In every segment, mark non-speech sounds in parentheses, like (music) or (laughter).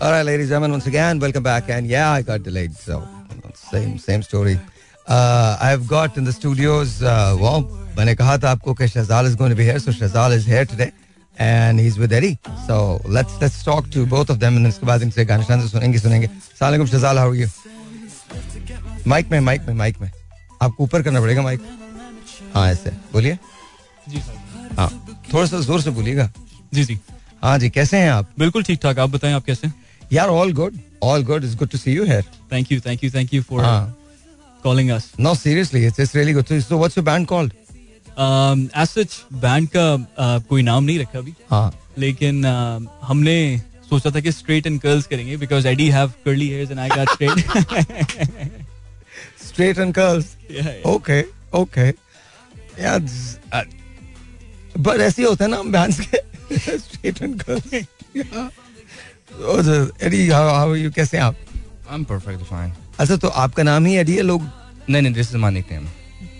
All right, ladies and gentlemen, once again, welcome back. And yeah, I got delayed, so same same story. Uh, I've got in the studios. Uh, well, मैंने कहा था आपको कि Shazal is going to be here, so Shazal is here today, and he's with Eddie. So let's let's talk to both of them, and इसके बाद इनसे गाने शान सुनेंगे सुनेंगे. Assalamualaikum Shazal, how are you? Mic में माइक में mic में आपको ऊपर करना पड़ेगा माइक हाँ ऐसे बोलिए हाँ थोड़ा सा ज़ोर से बोलिएगा जी जी हाँ जी कैसे हैं आप बिल्कुल ठीक ठाक आप बताएँ आप कैसे यार all good all good is good to see you here thank you thank you thank you for calling us no seriously it's it's really good so what's your band called as such band का uh, कोई नाम नहीं रखा अभी हाँ लेकिन uh, हमने सोचा था कि स्ट्रेट एंड कर्ल्स करेंगे because I D have curly hairs and I got straight straight and curls okay okay यार बट ऐसे होता है ना हम बैंड्स के straight and curls Eddie how how you कैसे हैं आप I'm perfectly fine. अच्छा तो आपका नाम ही एडी है लोग No, no, this is my nickname.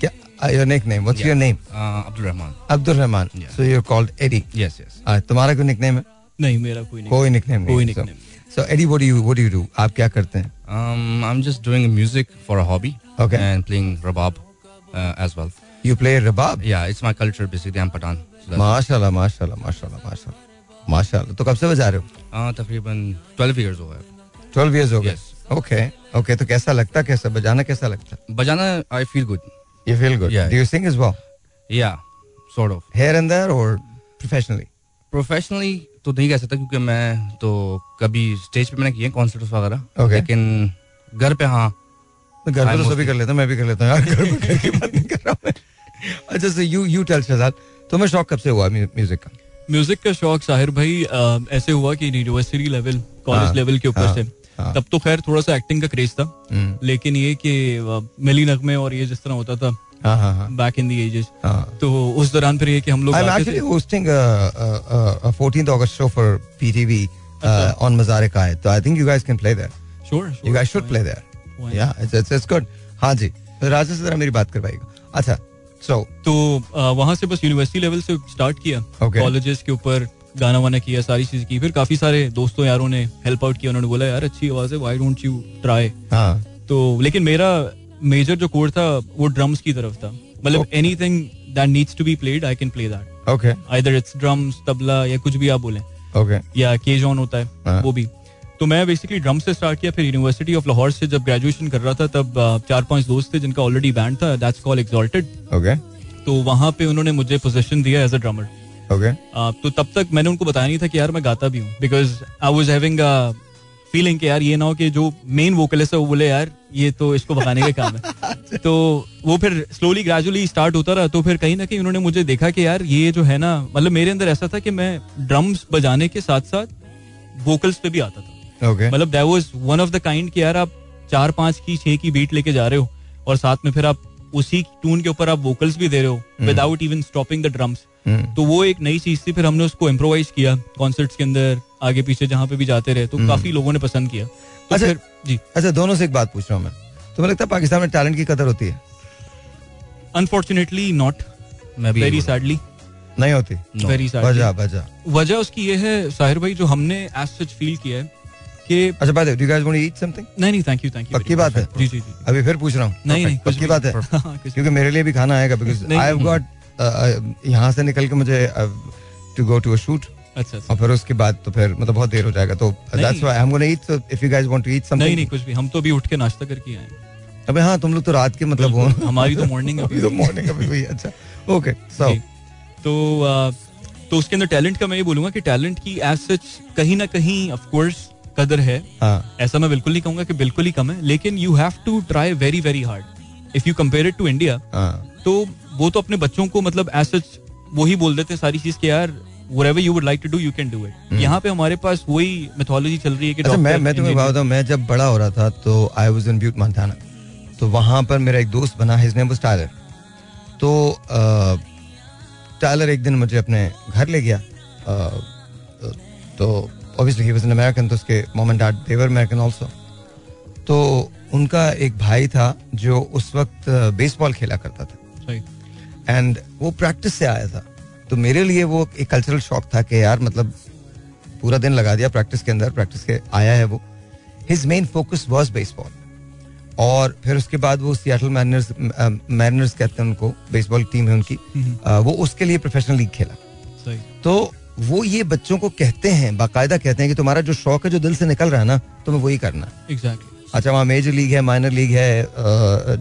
क्या your nickname what's your name Uh, Abdul Rahman. Abdul Rahman. So you called Eddie Yes, yes. तुम्हारा कोई निकनेम है नहीं मेरा कोई नहीं कोई निकनेम कोई नहीं nickname so Eddie what do you what do you do आप क्या करते हैं Um, I'm just doing music for a hobby. Okay. And playing rabab uh, as well. You play रबाब Yeah, it's my culture basically. I'm Patan. So that's, माशाल्लाह माशाल्लाह माशाल्लाह माशाल्लाह। माशाल्लाह तो कब से बजा रहे हो? uh, तकरीबन 12 years हो गए। 12 इयर्स हो गए? ओके ओके तो कैसा लगता कैसा बजाना कैसा लगता? बजाना I feel good. You feel good do you sing as well Yeah, sort of. Here and there और प्रोफेशनली Professionally तो नहीं कह सकता क्योंकि मैं तो कभी स्टेज पे मैंने किए कॉन्सर्ट वगैरह। Okay. लेकिन घर पे हाँ। घर पे तो सभी कर लेते हैं मैं भी कर लेता हूँ यार घर पे घर की बात नहीं कर रहा मैं। अच्छा so you you tell Shahzad तुम्हें शौक कब से हुआ म्यूज़िक का? म्यूज़िक का शौक साहिर भाई अ, ऐसे हुआ कि यूनिवर्सिटी लेवल हाँ, कॉलेज लेवल के ऊपर हाँ, से। हाँ। तब तो खैर थोड़ा सा एक्टिंग का क्रेज था। हम्म, लेकिन ये कि मिली नगमे और ये जिस तरह होता था हाँ हाँ हाँ। बैक इन दी एजेस हाँ। तो उस दौरान फिर ये कि हम लोग a, a, a, a 14th August show for PTV uh, on Mazar Kai. So I think you guys can play there. Sure should play there. Why Yeah, it's, it's, it's good. हाँ जी तो राजा से जरा मेरी बात करवाइएगा। अच्छा सो तो वहाँ से बस यूनिवर्सिटी लेवल से स्टार्ट किया. कॉलेजेस के ऊपर गाना वाना किया सारी चीज़ की। फिर काफ़ी सारे दोस्तों यारों ने हेल्प आउट किया। उन्होंने बोला यार अच्छी आवाज़ है व्हाई डोंट यू ट्राई तो लेकिन मेरा मेजर जो कोर था वो ड्रम्स की तरफ़ था। मतलब Okay. Anything that needs to be played I can play that okay either it's drums tabla या कुछ भी आप बोले। ओके या केज ऑन होता हाँ. है। वो भी। तो मैं बेसिकली ड्रम से स्टार्ट किया फिर यूनिवर्सिटी ऑफ़ लाहौर से जब ग्रेजुएशन कर रहा था तब चार पाँच दोस्त थे जिनका ऑलरेडी बैंड था दैट्स कॉल एक्सॉल्टेड ओके तो वहाँ पे उन्होंने मुझे पोजीशन दिया एज अ ड्रमर ओके तो तब तक मैंने उनको बताया नहीं था कि यार मैं गाता भी हूँ because I was having feeling कि यार ये ना हो कि जो मेन वोकलिस्ट है वो बोले यार ये तो इसको भगाने का काम है. (laughs) तो वो फिर स्लोली ग्रेजुअली स्टार्ट होता रहा तो फिर कहीं ना कहीं उन्होंने मुझे देखा कि यार ये जो है ना मतलब मेरे अंदर ऐसा था कि मैं ड्रम्स बजाने के साथ साथ वोकल्स पे भी आता था। मतलब that was one of the kind कि यार आप चार पाँच की छह की बीट लेके जा रहे हो और साथ में फिर आप उसी ट्यून के ऊपर आप वोकल्स भी दे रहे हो without even stopping the drums तो वो एक नई चीज़ थी फिर हमने उसको इम्प्रोवाइज किया कॉन्सर्ट्स के अंदर आगे पीछे जहाँ पे भी जाते रहे तो काफ़ी लोगों ने पसंद किया। तो अच्छा। जी। अच्छा दोनों से एक बात पूछ रहा हूँ मैं। तुम्हें लगता है पाकिस्तान में टैलेंट की कदर होती है? अनफॉर्चुनेटली नॉट वेरी सैडली नहीं होती? वेरी वजह सैडली वजह। वजह उसकी ये है साहिर भाई जो हमने एज सच फील किया है कि अच्छा बात है do guys want to eat something नहीं नहीं थैंक यू थैंक यू पक्की बात है। जी जी जी अभी फिर पूछ रहा हूँ नहीं नहीं पक्की बात है। हाँ, क्योंकि मेरे लिए भी खाना आएगा बिकॉज़ आई हैव गॉट यहाँ से निकल के मुझे to go to a shoot अच्छा और फिर उसके बाद तो फिर मतलब बहुत देर हो जाएगा तो that's why I am gonna eat so if you guys want to eat something नहीं कुछ भी हम तो अभी उठ के नाश्ता करके आए हैं। अबे हाँ तुम लोग तो रात के मतलब वो हमारी तो मॉर्निंग अभी (laughs) तो मॉर्निंग अभी हुई अच्छा। ओके सो (laughs) तो तो उसके अंदर टैलेंट का मैं ये बोलूँगा कि टैलेंट की एज सच कहीं ना कहीं ऑफ़ कोर्स कदर है। हाँ। ऐसा मैं बिल्कुल नहीं कहूँगा कि बिल्कुल ही कम है लेकिन you have to try very very hard if you compare it to India हाँ। तो वो तो अपने बच्चों को मतलब एज सच वही बोल देते हैं सारी चीज़ कि यार whatever you would like to do you can do it. यहाँ पे हमारे पास वही मेथोलॉजी चल रही है कि अच्छा मैं मैं तुम्हें मैं जब बड़ा हो रहा था तो आई वाज इन ब्यूट मंथाना तो वहाँ पर मेरा एक दोस्त बना हिज नेम वाज टायलर तो एक दिन मुझे अपने घर ले गया। तो obviously he was an American तो उसके mom and dad they were American also तो उनका एक भाई था जो उस वक्त बेसबॉल खेला करता था। एंड वो प्रैक्टिस से आया था। तो मेरे लिए वो एक कल्चरल शॉक था कि यार मतलब पूरा दिन लगा दिया प्रैक्टिस के अंदर प्रैक्टिस के आया है वो। His main focus was baseball और फिर उसके बाद वो सियाटल मैरिनर्स मैरिनर्स कहते हैं उनको बेसबॉल टीम है उनकी। अ, वो उसके लिए प्रोफेशनल लीग खेला। तो वो ये बच्चों को कहते हैं बाकायदा कहते हैं कि तुम्हारा जो शौक है जो दिल से निकल रहा है ना तुम्हें वही करना एग्जैक्टली अच्छा वहाँ मेजर लीग है माइनर लीग है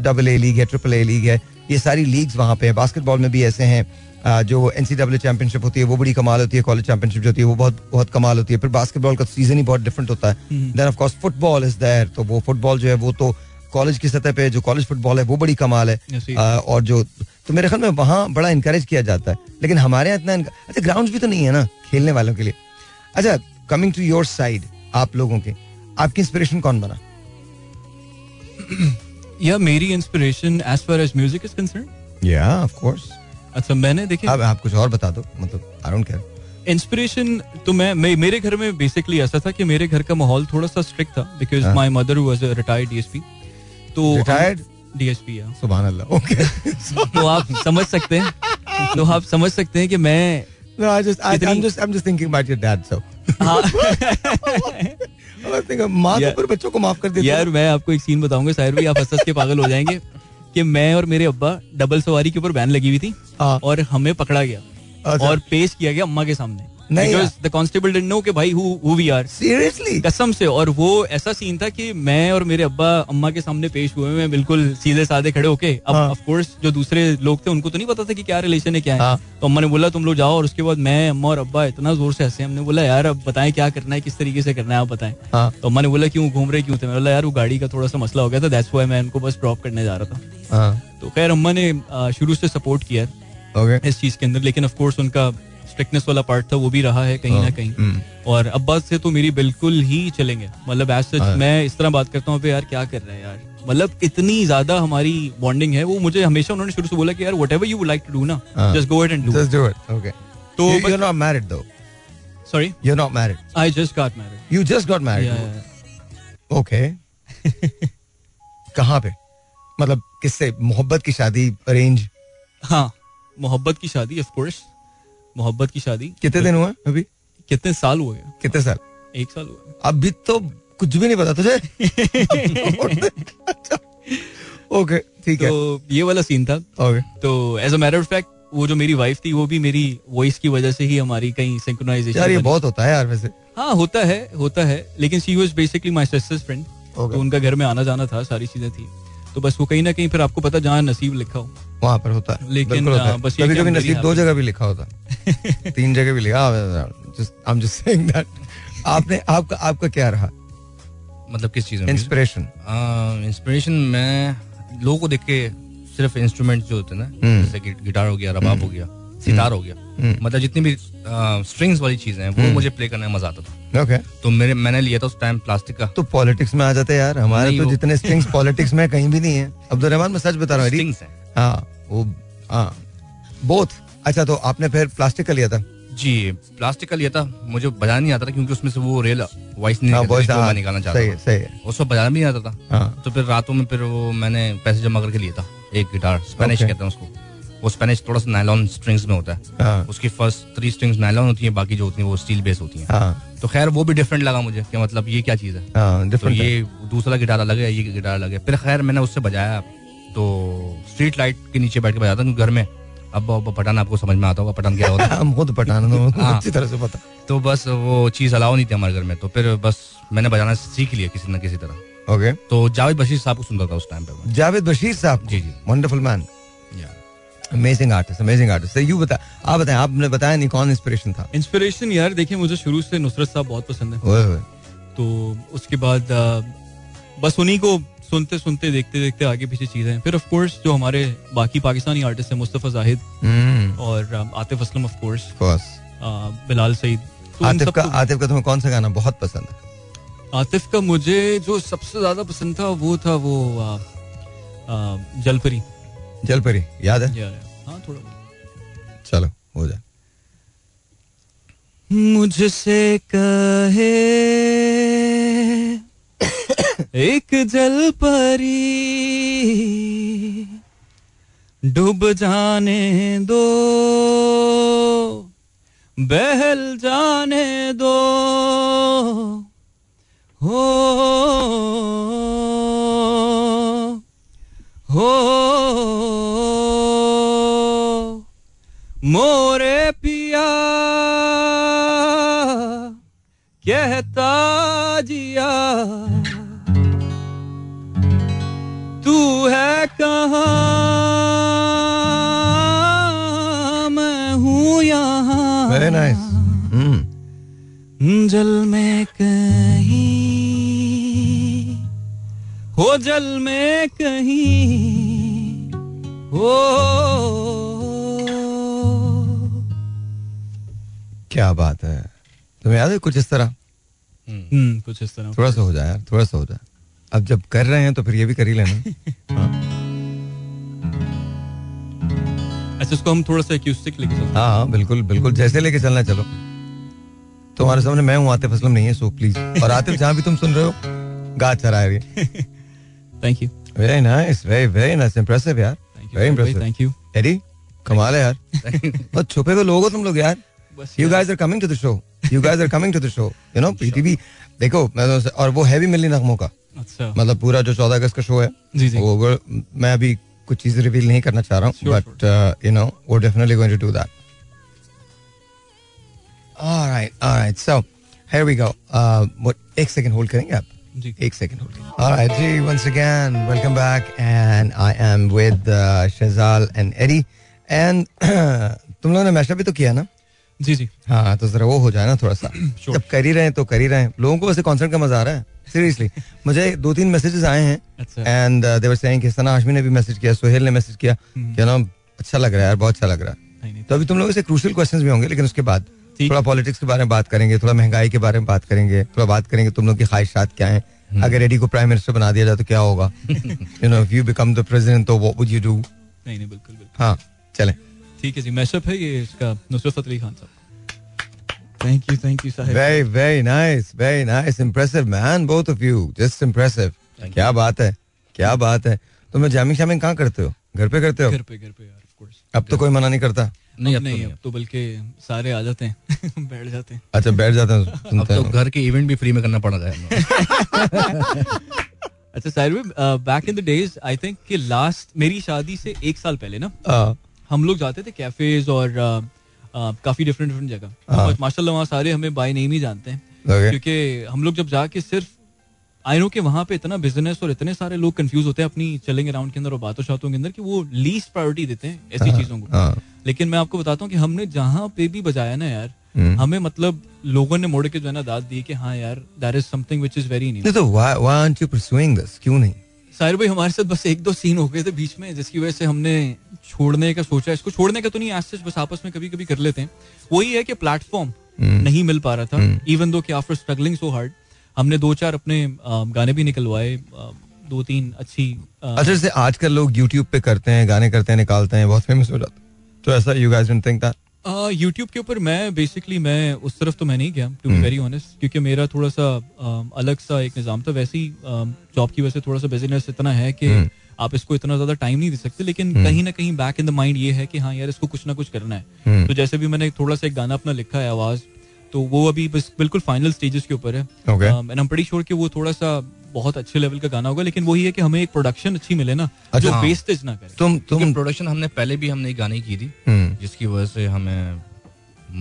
डबल ए लीग है ट्रिपल ए लीग है ये सारी लीग्स वहाँ पे है। बास्केटबॉल में भी ऐसे हैं जो एन सी डब्ल्यू चैंपियनशिप होती है वो बड़ी कमाल होती है कॉलेज चैंपियनशिप जो होती है वो बहुत बहुत कमाल होती है। फिर बास्केटबॉल का सीज़न ही बहुत डिफरेंट होता है। Then of course football is there तो वो फुटबॉल जो है वो तो कॉलेज की सतह पे जो कॉलेज फुटबॉल है वो बड़ी कमाल है। अ, और जो तो मेरे ख्याल में वहाँ बड़ा इंकरेज किया जाता है। लेकिन हमारे यहाँ इतना अच्छा ग्राउंड भी तो नहीं है ना खेलने वालों के लिए। अच्छा कमिंग टू योर साइड आप लोगों के आपकी इंस्पिरेशन कौन बना? (clears throat) या मेरी inspiration as far as music is concern या ऑफ़ कोर्स अच्छा मैंने देखिए अब आप कुछ और बता दो मतलब आई डोंट केयर इंस्पिरेशन तो मैं, मैं मेरे घर में बेसिकली ऐसा था कि मेरे घर का माहौल थोड़ा सा स्ट्रिक्ट था because. My mother was a retired DSP तो रिटायर्ड डीएसपी सुभान अल्लाह ओके तो आप समझ सकते हैं तो आप समझ सकते हैं कि मैं No, I just, I, I'm just, I'm just thinking about your dad. So, हाँ माँ तो. बच्चों को माफ़ कर देती यार मैं आपको एक सीन बताऊँगा शायर भाई आप हंस के पागल हो जाएँगे कि मैं और मेरे अब्बा डबल सवारी के ऊपर बैन लगी हुई थी हाँ। और हमें पकड़ा गया अच्छा। और पेश किया गया अम्मा के सामने बिकॉज़ यार। द कांस्टेबल डिडंट नो कि भाई who who we are seriously कसम से और वो ऐसा सीन था कि मैं और मेरे अब्बा अम्मा के सामने पेश हुए मैं बिल्कुल सीधे साधे खड़े होके। अब हाँ। ऑफ़ कोर्स जो दूसरे लोग थे उनको तो नहीं पता था कि क्या रिलेशन है क्या है। हाँ। तो अम्मा ने बोला तुम लोग जाओ। और उसके बाद मैं अम्मा और अब्बा इतना ज़ोर से हंसे। हमने बोला यार अब बताएँ क्या करना है किस तरीके से करना है आप बताएँ। हाँ। तो अम्मा ने बोला क्यों घूम रहे क्यों थे? मैं बोला यार वो गाड़ी का थोड़ा सा मसला हो गया था दैट्स व्हाई मैं उनको बस ड्रॉप करने जा रहा था। हाँ। तो खैर अम्मा ने शुरू से सपोर्ट किया है इस चीज़ के अंदर लेकिन ऑफ़ कोर्स उनका स्ट्रिक्टनेस वाला पार्ट था वो भी रहा है कहीं ना हाँ, कहीं हम्म। और अब्बास से तो मेरी बिल्कुल ही चलेंगे मतलब एज सच हाँ। मैं इस तरह बात करता हूँ यार क्या कर रहे हैं यार मतलब इतनी ज़्यादा हमारी बॉन्डिंग है वो मुझे हमेशा उन्होंने शुरू से बोला कि यार whatever you like to do ना। Just go ahead and do do it. Okay. तो you're not married though. Sorry You're not married. I just got married You just got married. Okay. (laughs) कहाँ पे? मतलब किससे मोहब्बत की शादी अरेंज हाँ मोहब्बत की शादी ऑफ़ कोर्स मोहब्बत की शादी। कितने दिन हुए अभी? कितने साल हुए कितने साल? एक साल हुआ अभी तो कुछ भी नहीं पता तुझे। ओके ठीक है। तो ये वाला सीन था। ओके तो as a matter of fact वो जो मेरी वाइफ थी वो भी मेरी वॉइस की वजह से ही हमारी कहीं सिंक्रोनाइजेशन यार ये बहुत होता है यार वैसे। हाँ होता है होता है। लेकिन she was basically my sister's friend तो उनका घर में आना जाना था सारी चीज़ें थी। तो बस वो कहीं ना कहीं फिर आपको पता जहाँ नसीब लिखा हो। वहाँ पर होता है। लेकिन, होता है। बस कभी कभी नसीब दो जगह भी लिखा होता। है तीन जगह भी लिखा। जस्ट सेइंग आपने आपका आपका क्या रहा? मतलब किस चीज़ में? इंस्पिरेशन इंस्पिरेशन मैं लोगों को देख के सिर्फ़ इंस्ट्रूमेंट जो होते हैं ना हम्म। जैसे कि गिटार हो गया रबाब हो गया सितार हो गया। मतलब जितनी भी स्ट्रिंग्स वाली चीज़ें हैं वो मुझे प्ले करने में मज़ा आता था। ओके तो मेरे मैंने लिया था उस टाइम प्लास्टिक का। तो पॉलिटिक्स में आ जाते यार। हमारे तो जितने स्ट्रिंग्स पॉलिटिक्स (laughs) में कहीं भी नहीं है। अब्दुल रहमान मैं सच बता रहा हूँ। हैं हाँ वो हाँ बोथ अच्छा तो आपने फिर प्लास्टिक का लिया था? जी प्लास्टिक का लिया था। मुझे बजाना नहीं आता था क्योंकि उसमें से वो रेल वॉइस नहीं हाँ, जो हाँ, मैं निकालना चाहता सही सही है। उस वक्त बजाना भी नहीं आता था। हाँ। तो फिर रातों में फिर वो मैंने पैसे जमा करके लिया था। एक गिटार स्पेनिश कहते हैं उसको। वो स्पेनिश थोड़ा सा नायलॉन स्ट्रिंग्स में होता है। हाँ। उसकी फ़र्स्ट थ्री स्ट्रिंग्स नायलॉन होती है बाकी जो होती है वो स्टील बेस होती है। हाँ। तो खैर वो भी डिफरेंट लगा मुझे कि मतलब ये क्या चीज़ है। हाँ तो ये दूसरा गिटार अलग है ये गिटार अलग है। फिर खैर मैंने उससे बजाया। तो स्ट्रीट लाइट के नीचे बैठ के बजाता हूँ घर में। अब अब पठान आपको समझ में आता होगा पठान क्या होता है। (laughs) पठान हाँ। (laughs) अच्छी तरह से पता। तो बस वो चीज़ अलाउ नहीं थी हमारे घर में तो फिर बस मैंने बजाना सीख लिया किसी न किसी तरह। ओके तो जावेद बशीर साहब को सुनता था उस टाइम पे जावेद बशीर साहब जी, जी। वंडरफुल मैन या amazing artist amazing artist you बता आप बताएँ आपने बताया नहीं कौन इंस्पिरेशन था? इंस्पिरेशन यार देखिए मुझे शुरू से नुसरत साहब बहुत पसंद है। तो उसके बाद बस उन्हीं को सुनते सुनते देखते देखते आगे पीछे चीज़ें फिर ऑफ़ कोर्स जो हमारे बाकी पाकिस्तानी आर्टिस्ट हैं मुस्तफ़ा जाहिद हम्म। और आतिफ असलम ऑफ़ कोर्स बिलाल सईद। तो आतिफ का आतिफ का तुम्हें कौन सा गाना बहुत पसंद है? आतिफ का मुझे जो सबसे ज़्यादा पसंद था वो था वो जलपरी। जलपरी याद है? या, हाँ थोड़ा चलो हो जाए मुझसे कहे एक जल परी डूब जाने दो, बहल जाने दो, हो हो, मोरे पिया कहता जिया। कहाँ मैं हूँ यहाँ। वेरी नाइस जल में कहीं हो जल में कहीं हो। क्या बात है। तुम्हें याद है कुछ इस तरह? हम्म, कुछ इस तरह। थोड़ा सा हो जाए यार थोड़ा सा हो जाए। अब जब कर रहे हैं तो फिर ये भी कर ही लेना। (laughs) हाँ। अच्छा इसको हम थोड़ा सा एक्यूस्टिक लेके चलते हैं। हाँ बिल्कुल बिल्कुल जैसे लेके चलना चलो। तुम्हारे सामने मैं हूँ आतिफ असलम नहीं है सो प्लीज़ और आतिफ जहाँ भी तुम सुन रहे हो गा चला रही thank you very nice very very nice impressive यार। Thank very impressive thank you Eddie कमाल है यार। और छुपे हुए लोग हो तुम लोग यार। You guys are coming to the show you guys are coming to the show you know PTV देखो मैं तो और वो हैवी मिली नगमों का। अच्छा। मतलब पूरा जो चौदह अगस्त का शो है जी जी। वो- मैं अभी कुछ चीज़ें रिवील नहीं करना चाह रहा हूँ बट यू नो वो definitely going to do that alright alright so here we go what एक सेकंड होल्ड करेंगे आप? जी। एक second hold alright ji once again welcome back and I am with Shahzal and Eddie and तुम लोगों ने mashup भी तो किया ना? जी जी। हाँ तो जरा वो हो जाए ना थोड़ा सा (clears throat) जब कर ही रहे हैं तो कर ही रहे हैं। लोगों को वैसे कॉन्सर्ट का मज़ा आ रहा है सीरियसली मुझे दो तीन मैसेजेस आए हैं। एंड दे वर सेइंग कि सना हाशमी ने भी मैसेज किया सोहेल ने मैसेज किया। हम्म। कि ना अच्छा लग रहा है यार बहुत अच्छा लग रहा है। तो अभी तुम लोगों से क्रूशियल क्वेश्चंस भी होंगे लेकिन उसके बाद थोड़ा पॉलिटिक्स के बारे में बात करेंगे थोड़ा महँगाई के बारे में बात करेंगे थोड़ा बात करेंगे तुम लोग की ख्वाहिशात क्या हैं। हम्म। अगर एडी को प्राइम मिनिस्टर बना दिया जाए तो क्या होगा? You know if you become the president तो व्हाट वुड यू डू नहीं नहीं बिल्कुल बिल्कुल। हाँ चलें। ठीक है जी मैशअप है ये इसका Nusrat Fateh Ali Khan sahab. Thank you thank you साहब। Very very nice very nice impressive man both of you just impressive क्या बात है क्या बात है। तुम लोग जामिंग शामिंग कहाँ करते हो? घर पे करते हो? घर पे घर पे यार ऑफ़ कोर्स अब तो कोई मना नहीं करता। नहीं अब तो नहीं नहीं अब तो बल्कि सारे आ जाते हैं (laughs) बैठ जाते हैं। अच्छा बैठ जाते हैं अब तो घर के इवेंट भी फ्री में करना पड़ रहा है अच्छा Sahir back in the days I think कि लास्ट मेरी शादी से एक साल पहले ना हाँ, हम लोग जाते थे कैफेज और काफ़ी डिफरेंट डिफरेंट जगह। हाँ। और माशाल्लाह वहाँ सारे हमें बाय नेम ही जानते हैं। क्योंकि हम लोग जब जाके सिर्फ़ आई नो कि वहाँ पे इतना बिज़नेस और इतने सारे लोग कंफ्यूज होते हैं अपनी चलेंगे राउंड के अंदर और बातों शातों के अंदर कि वो लीस्ट प्रायोरिटी देते हैं ऐसी चीज़ों को। हाँ, लेकिन मैं आपको बताता हूँ कि हमने जहाँ पे भी बजाया ना यार हम्म। हमें मतलब लोगों ने मोड़ के जो है ना दाद दी कि हाँ यार that is something which is very new नहीं तो why aren't you pursuing this? क्यों नहीं? साहिर भाई हमारे साथ बस एक दो सीन हो गए थे बीच में जिसकी वजह से हमने छोड़ने का सोचा इसको छोड़ने का तो नहीं आज बस आपस में कभी कभी कर लेते हैं। वही है कि प्लेटफॉर्म हम्म। नहीं मिल पा रहा था इवन दो कि आफ्टर स्ट्रगलिंग सो हार्ड हमने दो चार अपने गाने भी निकलवाए दो तीन अच्छी अच्छा जैसे आजकल लोग यूट्यूब पे करते हैं गाने करते हैं निकालते हैं बहुत फ़ेमस हो जाते तो ऐसा you guys didn't think that? YouTube के ऊपर मैं बेसिकली मैं उस तरफ़ तो मैं नहीं गया टू बी वेरी ऑनेस्ट क्योंकि मेरा थोड़ा सा अलग सा एक निज़ाम था। वैसे ही जॉब की वजह से थोड़ा सा बिज़नेस इतना है कि आप इसको इतना ज़्यादा टाइम नहीं दे सकते लेकिन कहीं ना कहीं बैक इन द माइंड ये है कि हाँ यार इसको कुछ ना कुछ करना है। तो जैसे भी मैंने थोड़ा सा एक गाना अपना लिखा है आवाज़ तो वो अभी बस बिल्कुल फाइनल स्टेजेस के ऊपर है. एंड आई श्योर कि वो थोड़ा सा बहुत अच्छे लेवल का गाना होगा लेकिन वही है कि हमें एक प्रोडक्शन अच्छी मिले ना जो अच्छा। वेस्टेज ना करे। तुम तुम प्रोडक्शन हमने पहले भी हमने एक गाने की थी हम्म। जिसकी वजह से हमें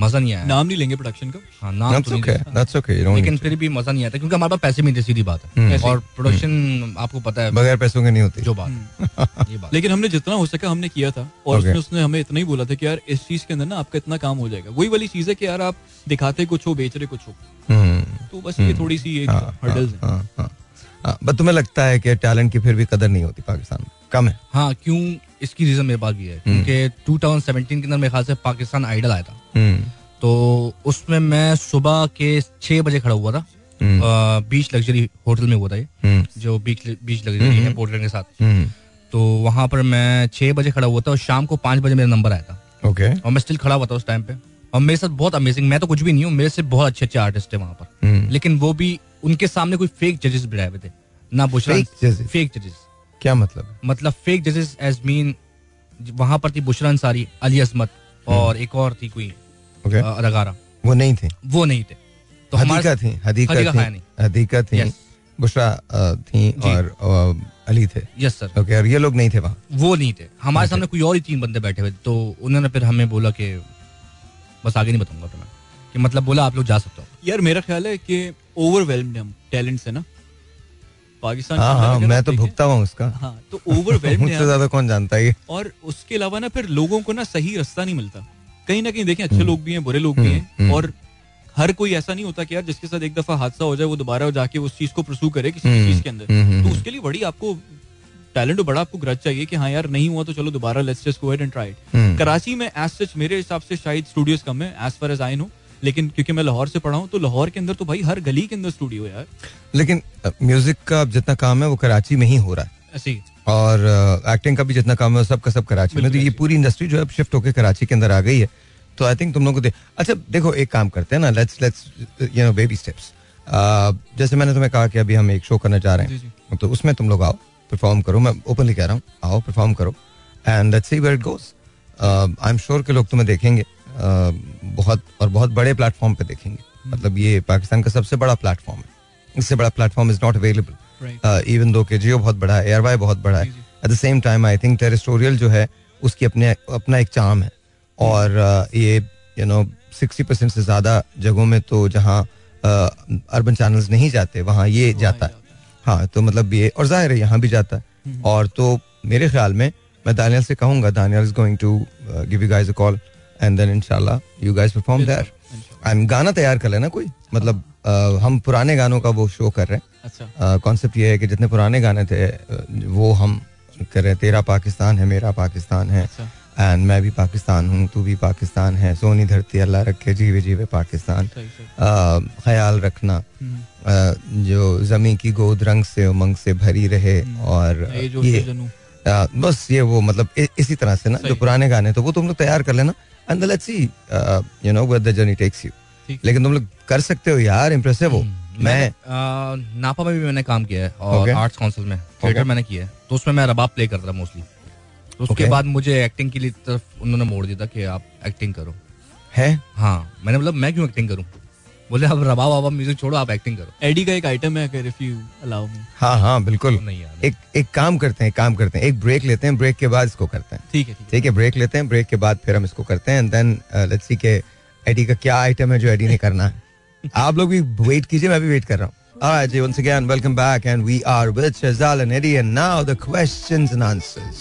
मज़ा नहीं आया। नाम नहीं लेंगे प्रोडक्शन का। हाँ नाम that's तो okay they- that's okay you don't लेकिन फिर भी मज़ा नहीं आता क्योंकि हमारे पास पैसे नहीं सीधी बात हम्म। है और प्रोडक्शन आपको पता है बगैर पैसों के नहीं होती। जो बात ये बात लेकिन हमने जितना हो सका हमने किया था और Okay. उसने उसने हमें इतना ही बोला था कि यार इस चीज़ के अंदर ना आपका इतना काम हो जाएगा। वही वाली चीज़ है कि यार आप दिखाते कुछ हो बेच रहे कुछ हो। हम्म। तो बस ये थोड़ी सी एक हर्डल्स है हाँ, हाँ, हाँ, बट तुम्हें लगता है कि टैलेंट की फिर भी कदर नहीं होती पाकिस्तान में? कम है। हाँ क्यों? इसकी रीजन मेरे पास भी है। क्योंकि 2017 के अंदर मेरे ख्याल से पाकिस्तान आइडल आया था। हम्म। तो उसमें मैं सुबह के छह बजे खड़ा हुआ था। बीच लग्जरी होटल में हुआ था ये। हम्म। जो बीच बीच लग्जरी है पोर्टलैंड के साथ। हम्म। तो वहाँ पर मैं छह बजे खड़ा हुआ था और शाम को पाँच बजे मेरा नंबर आया था। ओके और मैं स्टिल खड़ा हुआ था उस टाइम पे। और मेरे साथ बहुत अमेजिंग मैं तो कुछ भी नहीं हूँ मेरे से बहुत अच्छे अच्छे आर्टिस्ट है वहाँ पर। हम्म। लेकिन वो भी उनके सामने कोई फेक जजेस बिठाए हुए थे। ना बुशरा फेक जजेस क्या मतलब? मतलब फेक जजेस एज मीन वहाँ पर थी बुशरा अंसारी अली असमत और एक और थी कोई. अदाकारा वो नहीं थी? वो नहीं थे। तो हदीका थी हदीका थी हदीका थी बुशरा थी और अली थे। यस सर ओके और ये लोग नहीं थे वहाँ? वो नहीं थे। हमारे सामने कोई और ही तीन बंदे बैठे हुए थे तो उन्होंने फिर हमें बोला कि बस आगे नहीं बताऊँगा कि मतलब बोला आप लोग जा सकते हो। यार मेरा ख्याल है कि ओवरवेल्म्ड हम टैलेंट से ना। पाकिस्तान हाँ हाँ मैं तो भुगता हूँ उसका। हाँ तो ओवरवेल्म्ड (laughs) मुझसे ज़्यादा कौन जानता है और उसके अलावा ना फिर लोगों को ना सही रास्ता नहीं मिलता। कहीं ना कहीं देखें अच्छे लोग भी हैं बुरे लोग भी हैं हम्म। और हर कोई ऐसा नहीं होता कि यार जिसके साथ एक दफ़ा हादसा हो जाए वो दोबारा जाके उस चीज़ को प्रसू करे किसी हम्म, चीज़ के अंदर। हम्म, हम्म, तो हम्म। उसके लिए बड़ी आपको टैलेंट बड़ा आपको ग्रज चाहिए कि हाँ यार नहीं हुआ तो चलो दोबारा let's just go and try hmm. Karachi में एज सच मेरे हिसाब से शायद स्टूडियोज कम है as far as I know लेकिन क्योंकि मैं लाहौर से पढ़ा हूँ तो लाहौर के अंदर तो भाई हर गली के अंदर स्टूडियो है यार। लेकिन म्यूज़िक का जितना काम है वो कराची में ही हो रहा है। और एक्टिंग का भी जितना काम है सब का सब कराची में। तो ये पूरी इंडस्ट्री जो है शिफ्ट होकर कराची के अंदर आ गई है। तो आई थिंक तुम लोग को दे अच्छा देखो एक काम करते हैं ना let's let's you know baby steps जैसे मैंने तुम्हें कहा कि अभी हम एक शो करने जा रहे हैं तो उसमें तुम लोग आओ परफॉर्म करो। मैं ओपनली कह रहा हूँ आओ परफॉर्म करो। And let's see where it goes I am sure के लोग तुम्हें देखेंगे। बहुत और बहुत बड़े प्लेटफॉर्म पे देखेंगे। मतलब ये पाकिस्तान का सबसे बड़ा प्लेटफॉर्म है। इससे बड़ा platform is not available even though के जियो बहुत बड़ा है एयरवाई बहुत बड़ा है। At the same time I think terrestrial जो है उसकी अपने अपना एक चाम है। और uh, ये यू नो सिक्सटी परसेंट से ज़्यादा जगहों में तो जहाँ अर्बन चैनल्स नहीं जाते वहाँ ये जाता है हाँ। तो मतलब ये और ज़ाहिर है यहाँ भी जाता है। और तो मेरे ख्याल में मैं दानियल से कहूँगा Daniyal is going to give you guys a call and then इंशाल्लाह you guys perform there and गाना तैयार कर लेना कोई मतलब uh, हम पुराने गानों का वो शो कर रहे हैं अच्छा कॉन्सेप्ट ये है कि जितने पुराने गाने थे वो हम कर रहे हैं तेरा पाकिस्तान है मेरा पाकिस्तान है अच्छा एंड मैं भी पाकिस्तान हूँ तू भी पाकिस्तान है सोनी धरती अल्लाह रखे जीवे जीवे पाकिस्तान ख्याल रखना जो जमी की गोद रंग से उमंग से भरी रहे। और ये बस ये वो मतलब इ, इसी तरह से ना जो पुराने गाने तो वो तुम लोग तैयार कर लेना and let's see you know where the journey takes you लेकिन तुम लोग कर सकते हो यार इम्प्रेसिव हो मैं नापा में भी मैंने काम किया है और. आर्ट्स काउंसिल में थिएटर. मैंने किया है। तो उसमें मैं रबाब प्ले करता था मोस्टली तो उसके. बाद मुझे एक्टिंग के लिए तरफ़ उन्होंने मोड़ दिया था कि आप एक्टिंग करो। है? हाँ मैंने मतलब मैं क्यों एक्टिंग करूँ? बोले अब रबाब वाबा म्यूज़िक छोड़ो आप एक्टिंग करो. एडी का एक आइटम है अगर इफ़ यू अलाउ मी हाँ हाँ बिल्कुल। नहीं यार एक एक काम करते हैं काम करते हैं। एक ब्रेक लेते हैं ब्रेक के बाद इसको करते हैं। ठीक है ठीक है। ठीक है ब्रेक लेते हैं ब्रेक के बाद फिर हम इसको करते हैं एंड देन लेट्स सी के एडी का क्या आइटम है जो एडी ने करना है। (laughs) आप लोग भी वेट कीजिए मैं भी वेट कर रहा हूँ। Alright, ji, once again, welcome back, and we are with Shazal and Eddie, and now the questions and answers.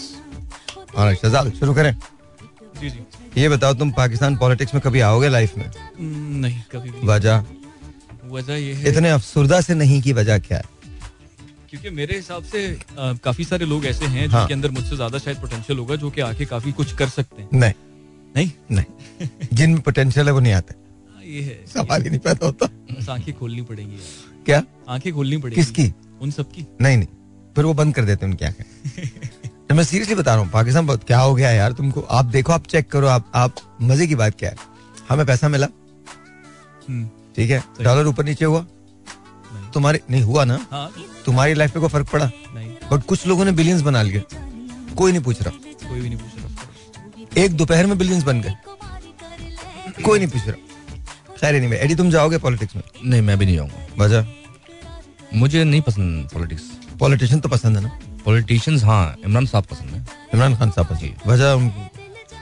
Alright, Shazal, शुरू करें। जी जी। ये बताओ तुम पाकिस्तान पॉलिटिक्स में कभी आओगे लाइफ में? नहीं कभी भी वजह? वजह ये है इतने अफसुर्दा से नहीं की वजह क्या है? क्योंकि मेरे हिसाब से अ, काफ़ी सारे लोग ऐसे हैं हाँ। जिनके अंदर मुझसे ज़्यादा शायद पोटेंशियल होगा जो कि आके काफ़ी कुछ कर सकते हैं। नहीं। नहीं? नहीं। जिनमें पोटेंशियल है वो नहीं आते। हाँ, ये है। सवाल ही नहीं पैदा होता। बस आँखें खोलनी पड़ेंगी। क्या? आँखें खोलनी पड़ेगी। किसकी? उन सबकी। नहीं नहीं। फिर वो बंद कर देते उनकी आँखें। (laughs) मैं सीरियसली बता रहा हूँ पाकिस्तान बहुत क्या हो गया यार तुमको? आप देखो आप चेक करो आप आप मज़े की बात क्या है? हमें पैसा मिला। हम्म, ठीक है? डॉलर ऊपर नीचे हुआ। नहीं। तुम्हारी नहीं हुआ ना? हाँ। तुम्हारी लाइफ पे कोई फ़र्क पड़ा? नहीं। बट कुछ लोगों ने बिलियंस बना लिए। कोई नहीं पूछ रहा। कोई भी नहीं पूछ रहा। एक दोपहर में बिलियंस बन गए। कोई नहीं पूछ रहा। खैर नहीं एडी तुम जाओगे पॉलिटिक्स में? नहीं मैं भी नहीं जाऊँगा। वजह? मुझे नहीं पसंद पॉलिटिक्स पॉलिटिशियन तो पसंद है ना। पॉलिटिशियंस हाँ इमरान साहब पसंद है। इमरान खान साहब पसंद। वजह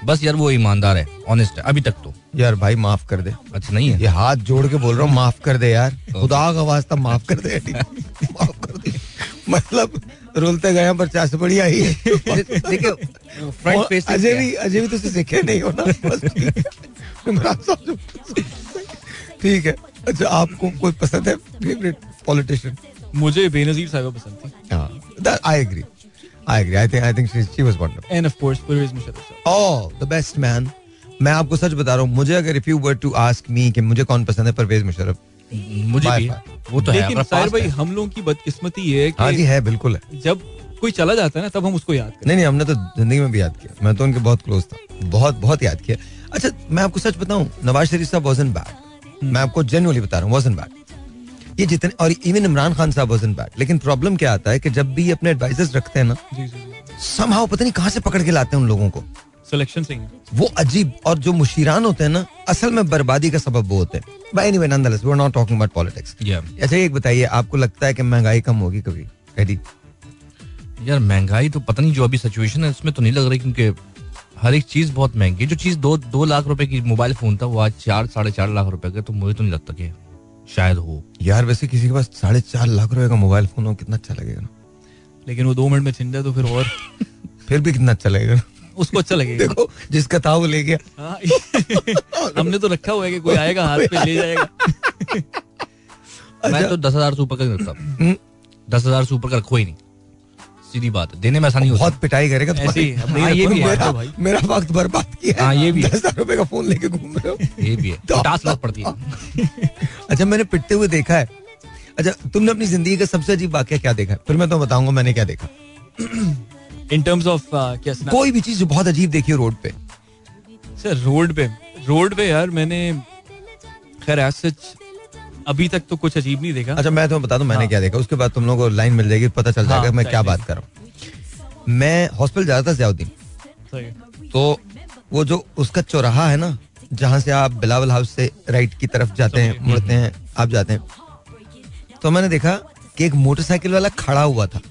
बस यार वो ईमानदार है ऑनेस्ट है अभी तक तो। यार भाई माफ़ कर दे। अच्छा नहीं है। ये हाथ जोड़ के बोल रहा हूँ माफ़ कर दे यार। खुदा का वास्ता माफ़ कर दे (laughs) माफ़ कर दे। मतलब रुलते गए पर चास बड़ी आई देखिए फ्रंट फेस अजय भी अजय भी तो सीखे नहीं हो ना ठीक है। इमरान साहब ठीक है। अच्छा आपको कोई पसंद है फेवरेट पॉलिटिशियन मुझे बेनजीर साहिबा पसंद थी। I agree I agree I think I think she was wonderful and of course Pervez Musharraf sahab oh the best man मैं आपको सच बता रहा हूँ मुझे अगर if you were to ask me कि मुझे कौन पसंद है परवेज मुशर्रफ मुझे भी। वो तो है लेकिन भाई हम लोगों की बदकिस्मती ये है हाँ जी है बिल्कुल है। जब कोई चला जाता है ना तब हम उसको याद करते नहीं नहीं हमने तो ज़िंदगी में भी याद किया। मैं तो उनके बहुत क्लोज था। बहुत बहुत याद किया। अच्छा मैं आपको सच बताऊँ नवाज़ शरीफ साहब वॉजन बैड मैं आपको जेन्युइनली बता रहा हूँ वॉजन बैड ये जितने और इवन इमरान खान साहब वॉजन बैड लेकिन प्रॉब्लम क्या आता है कि जब भी अपने एडवाइजर्स रखते हैं ना समहाउ पता नहीं कहाँ से पकड़ के लाते हैं उन लोगों को। सिलेक्शन है। वो अजीब और जो मुशीरान होते हैं ना असल में बर्बादी का सबब वो होते हैं। By anyway nonetheless we are not talking about politics अच्छा एक बताइए आपको लगता है कि महँगाई कम होगी कभी? एडी यार महँगाई तो पता नहीं जो अभी सिचुएशन है उसमें तो नहीं लग रही क्योंकि हर एक चीज़ बहुत महँगी है। जो चीज़ दो दो लाख रुपए की मोबाइल फ़ोन था वो आज चार साढ़े चार लाख रुपए का तो मुझे तो नहीं लगता कि शायद हो। यार वैसे किसी के पास साढ़े चार लाख रुपए का मोबाइल फ़ोन हो कितना अच्छा लगेगा ना। लेकिन वो दो मिनट में छिन जाए तो फिर और। (laughs) फिर भी कितना अच्छा लगेगा ना। उसको अच्छा लगेगा। देखो जिसका था वो ले गया। हाँ, (laughs) हमने तो रखा हुआ है कि कोई आएगा हाथ पे ले जाएगा। (laughs) मैं तो दस हज़ार से ऊपर का नहीं रखता हम्म, दस हज़ार से ऊपर का रखो ही नहीं। सीधी बात है। देने में ऐसा नहीं होता बहुत पिटाई करेगा ऐसे ही, हाँ, ये भी है। मेरा, मेरा वक्त बर्बाद किया हाँ, ये भी दस हज़ार रुपए का फ़ोन लेके घूम रहे हो। ये भी है। तो- पचास लाख पड़ती है। (laughs) अच्छा मैंने पिटते हुए देखा है। अच्छा तुमने अपनी ज़िंदगी का सबसे अजीब वाक्य क्या देखा? है? फिर मैं तो बताऊँगा मैंने क्या देखा। इन टर्म्स ऑफ़ क्या कोई भी चीज़ बहुत अजीब देखी हो रोड पे। सर रोड पे रोड पे यार मैंने खैर सच अभी तक तो कुछ अजीब नहीं देखा। अच्छा मैं तुम्हें बता दूँ मैंने हाँ। क्या देखा। उसके बाद तुम लोगों को लाइन मिल जाएगी पता चल हाँ, जाएगा मैं क्या बात कर रहा हूँ। मैं हॉस्पिटल जा रहा था जियाउद्दीन। है। तो वो जो उसका चौराहा है ना जहाँ से आप बिलावल हाउस से राइट की तरफ़ जाते हैं मुड़ते हैं आप जाते हैं। तो मैंने देखा कि एक मोटरसाइकिल वाला खड़ा हुआ था।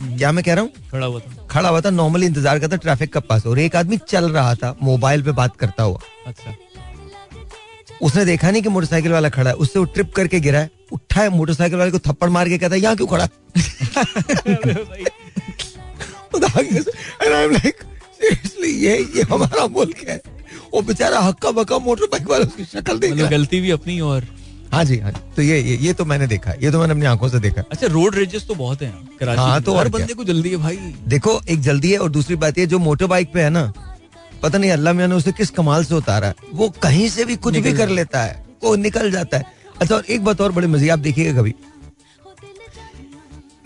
क्या मैं कह रहा हूँ? खड़ा हुआ था। खड़ा हुआ था नॉर्मली इंतज़ार करता ट्रैफ़िक का पास। और एक आदमी चल रहा था मोबाइल पे बात करता हुआ। अच्छा। उसने देखा नहीं कि मोटरसाइकिल वाला खड़ा है। उससे वो ट्रिप करके गिरा है। उठा है मोटरसाइकिल वाले को थप्पड़ मार के कहता है यहाँ क्यों खड़ा? (laughs) ये ये हमारा मुल्क है। वो बेचारा हक्का बक्का मोटर बाइक वाला उसकी शक्ल देख मतलब रहा गलती भी अपनी और हाँ जी हाँ जी। तो ये ये, ये तो मैंने देखा। ये तो मैंने अपनी आँखों से देखा। अच्छा रोड रेजेस तो बहुत हैं। कराची हाँ, तो हर और बंदे को जल्दी है भाई। देखो एक जल्दी है और दूसरी बात ये जो मोटर बाइक पे है ना पता नहीं अल्लाह मियाँ ने उसे किस कमाल से उतारा। है वो कहीं से भी कुछ भी कर लेता है वो निकल जाता है। अच्छा और एक बात और बड़े मज़े आप देखिएगा कभी।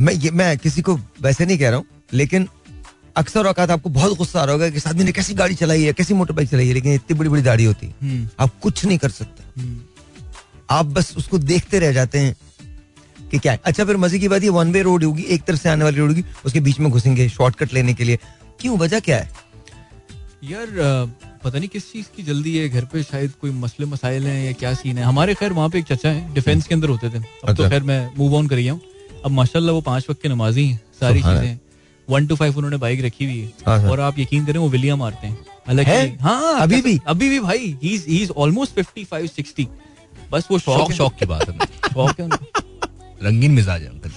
मैं ये मैं किसी को वैसे नहीं कह रहा हूँ लेकिन अक्सर औकात आपको बहुत गुस्सा आ रहा होगा कि आदमी ने कैसी गाड़ी चलाई है कैसी मोटर बाइक चलाई है लेकिन इतनी बड़ी बड़ी दाढ़ी होती है। हम्म, आप कुछ नहीं कर सकते। हम्म। आप बस उसको देखते रह जाते हैं कि क्या है। अच्छा फिर मज़े की बात ये वन वे रोड होगी एक तरफ़ से आने वाली रोड होगी उसके बीच में घुसेंगे शॉर्टकट लेने के लिए। क्यों? वजह क्या है? यार पता नहीं किस चीज़ की जल्दी है घर पे शायद कोई मसले मसाइल हैं या क्या सीन है। हमारे खैर वहाँ पे एक चचा है डिफेंस के अंदर होते थे। अब तो अच्छा। खैर मैं मूव ऑन कर गया हूँ अब माशाल्लाह वो पाँच वक्त के नमाजी हैं सारी चीज़ें। वन टू फाइव उन्होंने बाइक रखी हुई हाँ, है हाँ। और आप यकीन करें वो विलिया मारते हैं। हालाँकि हाँ? अभी भी? अभी भी भाई ही इज़ ऑलमोस्ट 55 60 बस वो शौक शौक की बात है। (laughs) शौक है रंगीन मिजाज है अंकल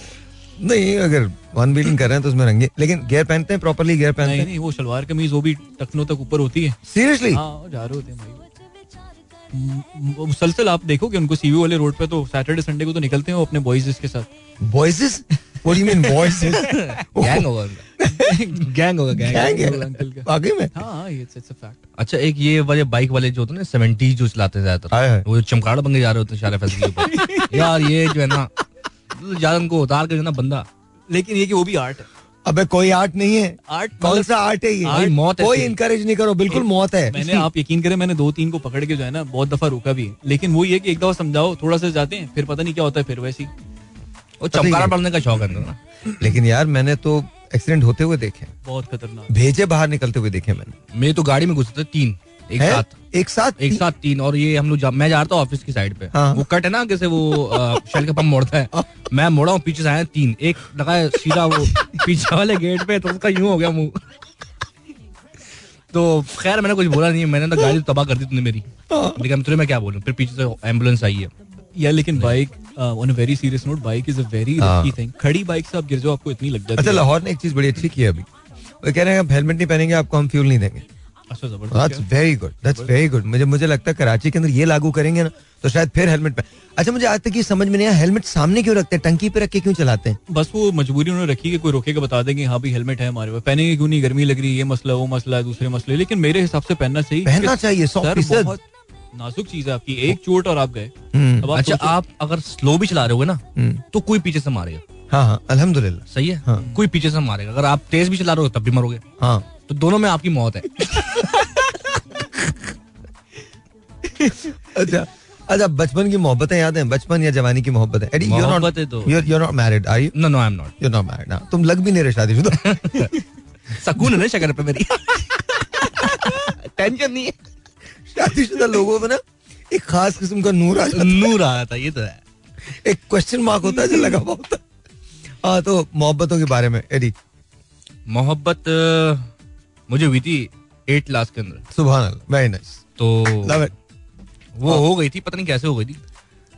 नहीं अगर वन व्हीलिंग कर रहे हैं तो उसमें रंगे। लेकिन गियर पहनते हैं प्रॉपरली गियर पहनते नहीं हैं। नहीं वो शलवार कमीज वो भी टखनों तक ऊपर होती है। सीरियसली हाँ जा रहे होते हैं भाई। मुसलसल आप देखो कि उनको सीवी वाले रोड पे तो सैटरडे संडे को तो निकलते हैं वो अपने बॉयज़ के साथ। Voices what you mean voices gang होगा गैंग (laughs) होगा गैंग गैंग अंकल का वाकई में? हाँ इट्स इट्स अ फैक्ट अच्छा एक ये वाले बाइक वाले जो होते हैं सेवेंटी जो चलाते हैं ज़्यादातर वो चमकाड़ बंगे जा रहे होते हैं शारा फैसल के ऊपर। (laughs) यार ये जो है ना ज़्यादा उनको उतार के जो ना बंदा। लेकिन ये कि वो भी आर्ट है। अबे कोई आर्ट नहीं है। आर्ट कौन मतलब- सा आर्ट है ये? भाई, मौत कोई इनकरेज नहीं करो बिल्कुल मौत है। मैंने आप यकीन करें मैंने दो तीन को पकड़ के जो है ना बहुत दफ़ा रोका भी है। लेकिन वो ये कि एक दफ़ा समझाओ थोड़ा सा जाते हैं फिर पता नहीं क्या होता है फिर वैसी वो चमकाड़ा पड़ने का शौक है लेकिन यार मैंने तो एक्सीडेंट होते हुए देखे। बहुत खतरनाक। भेजे बाहर निकलते हुए देखे मैंने। मेरे तो गाड़ी में घुसे थे तीन। एक हैं? साथ। एक साथ एक साथ तीन और ये हम लोग जा, मैं जा रहा था ऑफ़िस की साइड पे। हाँ। वो कट है ना कैसे वो शेल का पंप मोड़ता है। मैं मोड़ा हूँ पीछे से आया तीन। एक लगा है सीधा वो पीछे वाले गेट पे तो उसका यूँ हो गया मुँह। तो खैर मैंने कुछ बोला नहीं मैंने तो गाड़ी तबाह कर दी तुमने मेरी। लेकिन तुझे मैं क्या बोलूँ? फिर पीछे से एंबुलेंस आई है। या लेकिन bike on a very serious note bike is a very हाँ। रिस्की थिंग खड़ी बाइक से आप गिर जाओ आपको इतनी लग जाती है। अच्छा लाहौर ने एक चीज़ बड़ी अच्छी की है अभी। वो कह रहे हैं आप हेलमेट नहीं पहनेंगे आपको हम फ्यूल नहीं देंगे। अच्छा that's very good that's very good मुझे मुझे लगता है कराची के अंदर ये लागू करेंगे ना तो शायद फिर हेलमेट पे। अच्छा मुझे आज तक ये समझ में नहीं आया हेलमेट सामने क्यों रखते हैं? टंकी पे रख के क्यों चलाते हैं? बस वो मजबूरी उन्होंने रखी कि कोई रोकेगा बता देंगे हाँ भाई हेलमेट है हमारे पास। पहनेंगे क्यों नहीं? गर्मी लग रही है ये मसला वो मसला है दूसरे मसले। लेकिन मेरे हिसाब से पहनना चाहिए पहनना चाहिए बहुत नाजुक चीज़ है आपकी। एक चोट और आप गए। हम्म, अब आप अच्छा आप अगर स्लो भी चला रहे हो ना हम्म, तो कोई पीछे से मारेगा। हाँ हाँ अल्हम्दुलिल्लाह। सही है? हाँ। कोई पीछे से मारेगा। अगर आप तेज भी चला रहे हो तब भी मरोगे। हाँ। तो दोनों में आपकी मौत है। अच्छा अच्छा बचपन की मोहब्बतें याद हैं? बचपन या जवानी की मोहब्बत? तो- you not married are you no no I am not you not married तुम लग भी नहीं रहे शादीशुदा सकून है ना शक्कर पे मेरी। टेंशन नहीं है। शादीशुदा लोगों में ना एक खास किस्म का नूर आ जाता नूर आया था ये तो है। है एक क्वेश्चन मार्क होता है जो लगा हुआ होता है। हाँ तो मोहब्बतों के बारे में एडी मोहब्बत मुझे हुई थी एट क्लास के अंदर। सुबह वेरी नाइस तो वो हो। गई थी पता नहीं कैसे हो गई थी।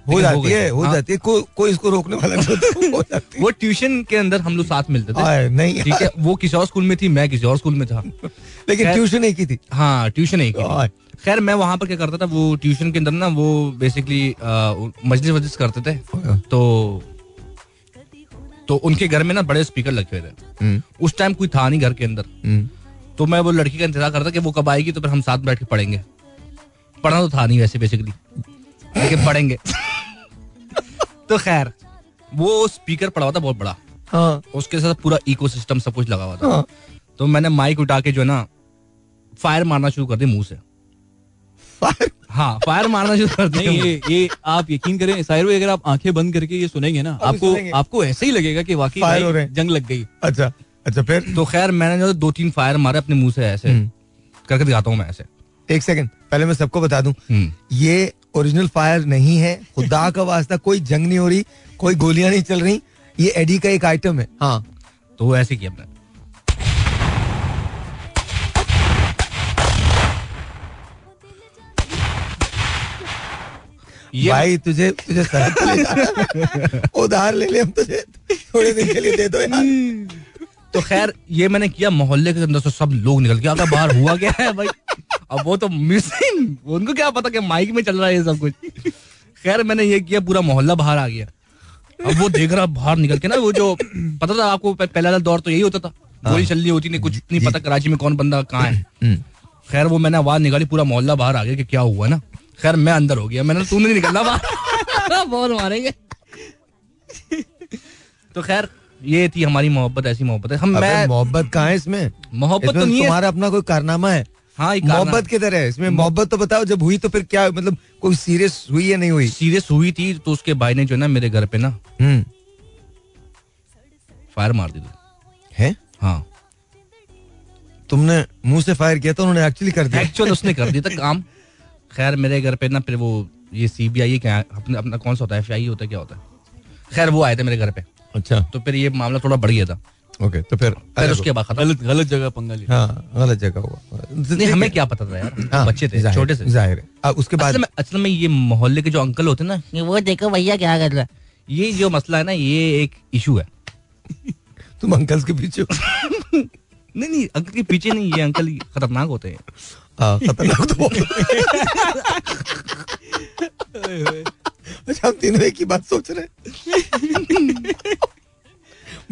हो लेकिन जाती है हो हाँ, जाती है कोई कोई इसको रोकने वाला नहीं होता हो जाती है। वो ट्यूशन के अंदर हम लोग साथ मिलते थे। नहीं ठीक है वो किसी और स्कूल में थी मैं किसी और स्कूल में था। (laughs) लेकिन ट्यूशन एक ही थी। हाँ ट्यूशन एक ही खैर मैं वहाँ पर क्या करता था वो ट्यूशन के अंदर ना वो बेसिकली मजलिस वजलिस करते थे। तो तो उनके घर में ना बड़े स्पीकर लगे हुए थे। हम्म, उस टाइम कोई था नहीं घर के अंदर। हम्म, तो मैं वो लड़की का इंतज़ार करता कि वो कब आएगी तो फिर हम साथ बैठ के पढ़ेंगे। पढ़ना तो था नहीं वैसे बेसिकली लेकिन पढ़ेंगे। तो खैर वो स्पीकर पड़ा हुआ था बहुत बड़ा। हाँ। उसके साथ पूरा इको सिस्टम सब कुछ लगा हुआ था। हाँ। तो मैंने माइक उठा के जो है ना फायर मारना शुरू कर दी मुँह से। फायर हाँ फायर मारना शुरू कर नहीं दी ये ये आप यकीन करें साहिर भाई अगर आप आँखें बंद करके ये सुनेंगे ना आपको सुनेंगे। आपको ऐसे ही लगेगा कि वाकई। जंग लग गई। अच्छा। अच्छा फिर? तो खैर मैंने जो दो तीन फायर मारे अपने मुँह से ऐसे। हम्म। करके दिखाता हूँ मैं ऐसे। एक सेकंड पहले मैं सबको बता दूँ। हम्म। ये ओरिजिनल फायर नहीं है। खुदा का वास्ता कोई जंग नहीं हो रही कोई गोलियाँ नहीं चल रही। ये एडी का एक आइटम है। हाँ। तो वो ऐसे किया मैंने भाई तुझे तुझे। (laughs) उधार ले ले हम तुझे। थोड़े दिन के लिए दे दो यार। (laughs) तो खैर ये मैंने किया मोहल्ले के अंदर से सब लोग निकल के अगर बाहर हुआ क्या है भाई? अब वो तो मिसिंग उनको क्या पता कि माइक में चल रहा है ये सब कुछ। खैर मैंने ये किया पूरा मोहल्ला बाहर आ गया। अब वो देख रहा बाहर निकल के ना वो जो पता था आपको पहला दौर तो यही होता था। गोली चल रही होती नहीं कुछ नहीं पता कराची में कौन बंदा कहाँ है। (clears throat) हम्म। खैर वो मैंने आवाज़ निकाली पूरा मोहल्ला बाहर आ गया कि क्या हुआ ना। खैर मैं अंदर हो गया मैंने तू नहीं निकलना बाहर। (laughs) बहुत मारेंगे। तो खैर ये थी हमारी मोहब्बत ऐसी मोहब्बत है। हम मैं मोहब्बत कहाँ है इसमें? मोहब्बत तो नहीं है। तुम्हारा अपना कोई कारनामा है? हाँ मोहब्बत की तरह इसमें मोहब्बत तो बताओ जब हुई तो फिर क्या मतलब कोई सीरियस हुई या नहीं हुई? सीरियस हुई थी तो उसके भाई ने जो है ना मेरे घर पे ना हम्म। फायर मार दी थी। है? हाँ। तुमने मुँह से फायर किया था उन्होंने एक्चुअली कर दिया। एक्चुअल उसने कर दिया था (laughs) काम। खैर मेरे घर पे ना फिर वो ये सीबीआई क्या है, अपना अपना कौन सा होता है? एफआई होता है क्या होता है? खैर वो आए थे मेरे घर पे। अच्छा। तो फिर ये मामला थोड़ा बढ़ गया था। ओके तो फिर फिर उसके बाद गलत गलत जगह पंगा लिया। हाँ गलत जगह हुआ। नहीं हमें क्या पता था यार? हाँ, बच्चे थे छोटे से। ज़ाहिर है। उसके बाद असल में ये मोहल्ले के जो अंकल होते ना वो देखो भैया क्या कर रहा है। ये जो मसला है ना ये एक इशू है। (laughs) तुम अंकल्स के पीछे नहीं नहीं अंकल के पीछे नहीं ये अंकल खतरनाक होते हैं। हाँ खतरनाक तो (laughs) अच्छा हम तीनों एक ही बात सोच रहे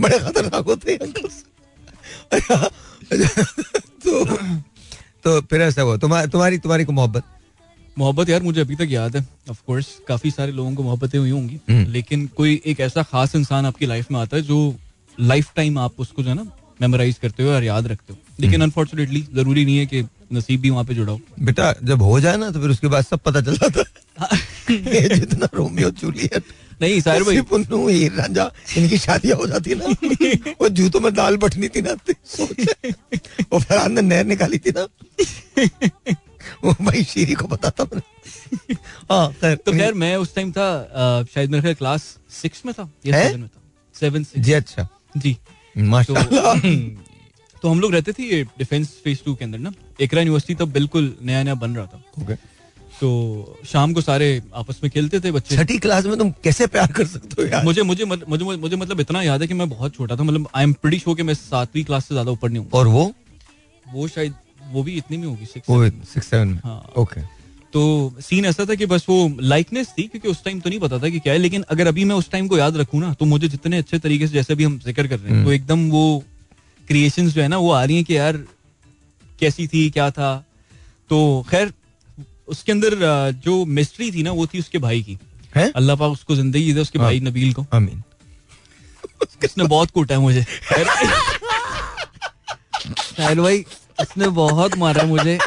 बड़े खतरनाक होते हैं अच्छा, अच्छा, तो तो फिर ऐसा हुआ। तुम्हारी तुम्हारी तुम्हारी को मोहब्बत? मोहब्बत यार मुझे अभी तक याद है। ऑफ़ कोर्स काफ़ी सारे लोगों को मोहब्बतें हुई होंगी। हम्म। लेकिन कोई एक ऐसा खास इंसान आपकी लाइफ में आता है जो लाइफ टाइम आप उसको जो है ना मेमोराइज करते हो और याद रखते हो। लेकिन हम्म। अनफॉर्चुनेटली ज़रूरी नहीं है कि नसीब भी वहाँ पे जुड़ा हो बेटा जब हो जाए ना तो फिर उसके बाद सब पता चल जाता है ये जितना रोमियो जूलियट नहीं साहिर भाई। पुन्नू हीर रांझा इनकी शादियाँ हो जाती ना। वो जूतों में दाल बटनी थी ना सोच वो फरहाद ने नहर निकाली थी ना। वो भाई शीरी को पता था। मैंने हाँ खैर तो खैर मैं उस टाइम था शायद मेरे ख्याल क्लास सिक्स में था या? सेवन में था। सेवन जी अच्छा। जी। माशाल्लाह। तो हम लोग रहते थे ये डिफेंस फ़ेज़ टू के अंदर ना। एकरा यूनिवर्सिटी तब बिल्कुल नया नया बन रहा था। ओके तो शाम को सारे आपस में खेलते थे बच्चे। छठी क्लास में तुम कैसे प्यार कर सकते हो यार? मुझे मुझे मुझे मुझे मुझे मतलब इतना याद है कि मैं बहुत छोटा था। मतलब आई एम प्रीटी श्योर कि मैं सातवीं क्लास से ज़्यादा ऊपर नहीं हूँ। और वो? वो शायद वो भी इतनी में होगी सिक्स सेवन हाँ। ओके तो सीन ऐसा था कि बस वो लाइकनेस थी क्योंकि उस टाइम तो नहीं पता था कि क्या है लेकिन अगर अभी मैं उस टाइम को याद रखूँ ना तो मुझे जितने अच्छे तरीके से जैसे भी हम ज़िक्र कर रहे हैं तो एकदम वो क्रिएशन जो है ना वो आ रही है कि यार कैसी थी क्या था? तो खैर उसके अंदर जो मिस्ट्री थी ना वो थी उसके भाई की। अल्लाह पाक उसको ज़िंदगी दे उसके हाँ। भाई नबील को। आमीन। उसने बहुत कूटा है मुझे। साहिल भाई उसने बहुत मारा मुझे।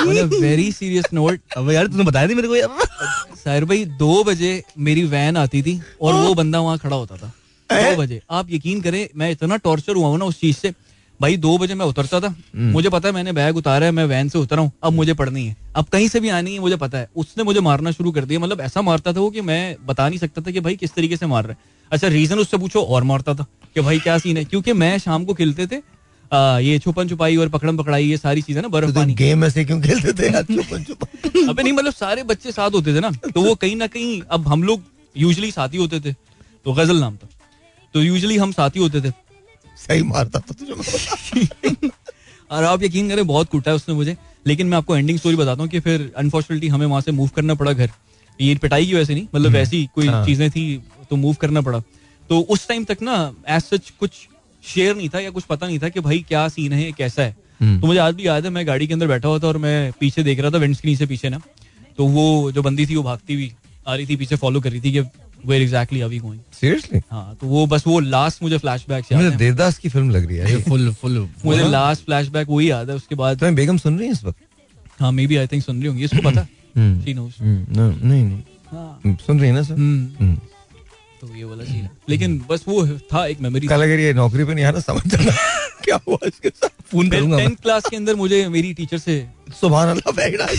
वेरी सीरियस नोट अब यार तूने बताया नहीं मेरे को यार साहिर भाई दो बजे मेरी वैन आती थी और वो बंदा वहाँ खड़ा होता था। दो बजे। आप यकीन करें मैं इतना टॉर्चर हुआ हूँ ना उस चीज़ से। भाई दो बजे मैं उतरता था। मुझे पता है मैंने बैग उतारा है मैं वैन से उतरा हूँ। अब मुझे पढ़नी है। अब कहीं से भी आनी है मुझे पता है। उसने मुझे मारना शुरू कर दिया। मतलब ऐसा मारता था वो कि मैं बता नहीं सकता था कि भाई किस तरीके से मार रहा है। अच्छा रीजन उससे पूछो और मारता था कि भाई क्या सीन है? क्योंकि मैं शाम को खेलते थे आ, ये छुपन छुपाई और पकड़म पकड़ाई ये सारी चीज़ें ना बर्फ़ तो पानी। गेम ऐसे क्यों खेलते थे? यार छुपन छुपन अबे नहीं मतलब सारे बच्चे साथ होते थे ना तो वो कहीं ना कहीं अब हम लोग यूजली साथी होते थे तो गज़ल नाम था। तो यूजली हम साथी होते थे। सही मारता था तुझे। (laughs) और आप यकीन करें बहुत कूटा है उसने मुझे। लेकिन मैं आपको एंडिंग स्टोरी बताता हूँ कि फिर अनफॉर्चुनेटली हमें वहाँ से मूव करना पड़ा घर। ये पिटाई की वजह से नहीं मतलब वैसी कोई हाँ। चीज़ें थी तो मूव करना पड़ा। तो उस टाइम तक ना एज सच कुछ शेयर नहीं था या कुछ पता नहीं था कि भाई क्या सीन है कैसा है। हम्म। तो मुझे आज भी याद है मैं गाड़ी के अंदर बैठा हुआ था और मैं पीछे देख रहा था विंड स्क्रीन से पीछे ना। तो वो जो बंदी थी वो भागती हुई आ रही थी पीछे फॉलो कर रही थी कि वेयर एग्जैक्टली अभी गोइंग सीरियसली हाँ तो वो बस वो लास्ट मुझे फ्लैशबैक याद मुझे देवदास की फ़िल्म लग रही है। फुल फुल मुझे लास्ट फ्लैशबैक वही याद है उसके बाद तुम्हें बेगम सुन रही है इस वक्त? हाँ मे बी आई थिंक सुन रही होंगी इसको पता हम्म। शी नोस हम्म, नहीं नहीं। हाँ। हम्म, सुन रही है ना सर? हम्म, हम्म। तो ये वाला सीन है। लेकिन बस वो था एक मेमोरी कल अगर ये नौकरी पे नहीं आना समझ जाना (laughs) क्या हुआ इसके साथ? फ़ोन करूँगा मैं। टेंथ क्लास के अंदर मुझे मेरी टीचर से सुबह अल्लाह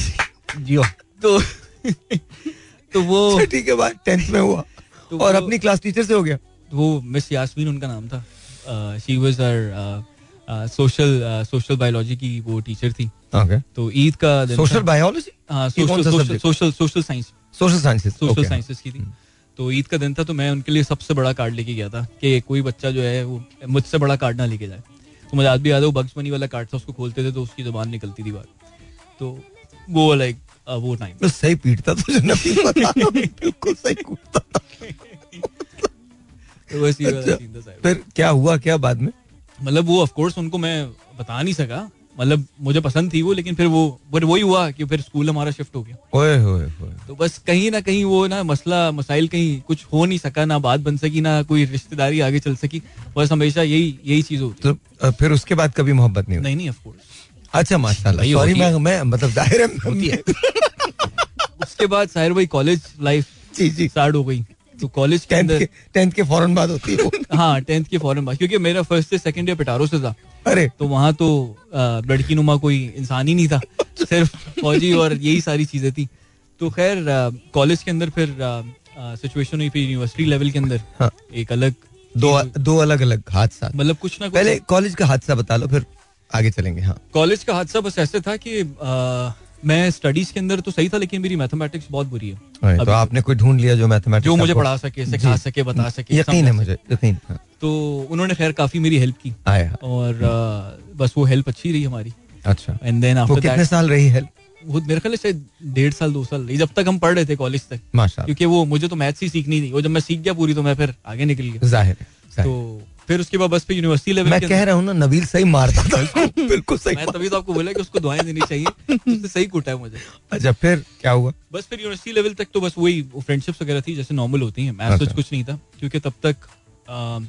जियो तो (laughs) तो वो (laughs) छठी के बाद टेंथ में हुआ। तो और अपनी क्लास टीचर से हो गया। वो मिस यास्मीन उनका नाम था। She was our social social biology की वो टीचर थी। ओके तो ईद का दिन सोशल। बायोलॉजी हाँ social social social science social sciences social sciences की थी। तो ईद का दिन था तो मैं उनके लिए सबसे बड़ा कार्ड लेके गया था कि कोई बच्चा जो है वो मुझसे बड़ा कार्ड ना लेके जाए। तो मुझे आज भी याद है वो बग्स मनी वाला कार्ड था उसको खोलते थे तो उसकी ज़ुबान निकलती थी बाहर। तो वो लाइक वो टाइम मैं सही पीटता तुझे नबी रहा हूँ, (laughs) बिल्कुल सही कूदता था तो अच्छा। फिर क्या हुआ क्या बाद में? मतलब वो ऑफ़ कोर्स उनको मैं बता नहीं सका। मतलब मुझे पसंद थी वो लेकिन फिर वो बट वही हुआ कि फिर स्कूल हमारा शिफ्ट हो गया। ओए होए होए तो बस कहीं ना कहीं वो ना मसला मसाइल कहीं कुछ हो नहीं सका ना बात बन सकी ना कोई रिश्तेदारी आगे चल सकी। बस हमेशा यही यही चीज़ होती तो फिर उसके बाद कभी मोहब्बत नहीं हुई? नहीं नहीं ऑफ़ कोर्स अच्छा माशाल्लाह। सॉरी मैं मैं मतलब ज़ाहिर है उसके बाद साहिर भाई कॉलेज लाइफ जी जी। स्टार्ट हो गई। तो कॉलेज के अंदर टेंथ के फ़ौरन बाद होती है (laughs) हाँ टेंथ के फॉरन बाद क्योंकि मेरा फ़र्स्ट से सेकंड ईयर पिटारो से था। अरे। तो वहाँ तो लड़की नुमा कोई इंसान ही नहीं था। (laughs) सिर्फ़ फौजी और यही सारी चीज़ें थी। तो खैर कॉलेज के अंदर फिर सिचुएशन हुई फिर यूनिवर्सिटी लेवल के अंदर। हाँ। एक अलग दो दो अलग अलग हादसा। मतलब कुछ ना पहले कॉलेज का हादसा बता लो फिर। आगे चलेंगे हाँ। कॉलेज का हादसा बस ऐसे था कि मैं स्टडीज़ के अंदर तो सही था लेकिन मेरी मैथमेटिक्स बहुत बुरी है। तो आपने कोई ढूंढ लिया जो मैथमेटिक्स जो मुझे पढ़ा सके सिखा सके बता सके यकीन है मुझे यकीन हाँ, तो उन्होंने खैर काफ़ी मेरी हेल्प की। और बस वो हेल्प अच्छी रही हमारी। अच्छा। एंड देन आफ्टर कितने साल रही है वो मेरे ख्याल से डेढ़ साल दो साल रही जब तक हम पढ़ रहे थे कॉलेज तक। क्योंकि वो मुझे तो मैथ्स ही सीखनी थी वो जब मैं सीख गया पूरी तो मैं फिर आगे निकल गया। ज़ाहिर। तो फिर उसके बाद बस फिर यूनिवर्सिटी लेवल मैं कह रहा हूँ ना नबील सही मारता था। (laughs) बिल्कुल सही मैं तभी तो आपको बोला कि उसको दुआएँ देनी चाहिए उसने सही कूटा है मुझे। अच्छा फिर क्या हुआ? बस फिर यूनिवर्सिटी लेवल तक तो बस वही फ्रेंडशिप्स वगैरह थी जैसे नॉर्मल होती हैं। मैथ्स अच्छा। कुछ नहीं था क्योंकि तब तक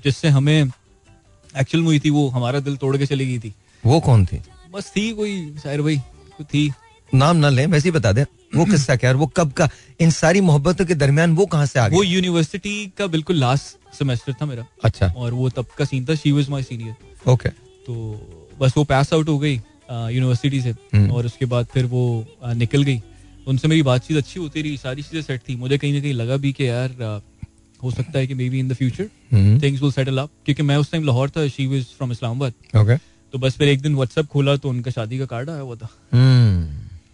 जिससे हमें एक्चुअल हुई थी वो हमारा दिल तोड़ के चली गई थी। वो कौन थी? बस थी कोई शायर भाई थी। नाम ना लें वैसे ही बता दे। वो किस्सा क्या है वो कब का इन सारी मोहब्बतों के दरमियान वो कहाँ से आ गया? वो यूनिवर्सिटी का बिल्कुल लास्ट सेमेस्टर था मेरा। अच्छा। और वो तब का सीन था she was my senior okay तो बस वो पास आउट हो गई यूनिवर्सिटी से। हम्म। और उसके बाद फिर वो निकल गई। उनसे मेरी बातचीत अच्छी होती रही सारी चीज़ें सेट थी। मुझे कहीं ना कहीं लगा भी कि यार हो सकता है कि maybe in the future things will settle up क्योंकि मैं उस टाइम लाहौर था she was from Islamabad. Okay तो बस फिर एक दिन व्हाट्सएप खोला तो उनका शादी का कार्ड आया हुआ था। हम्म,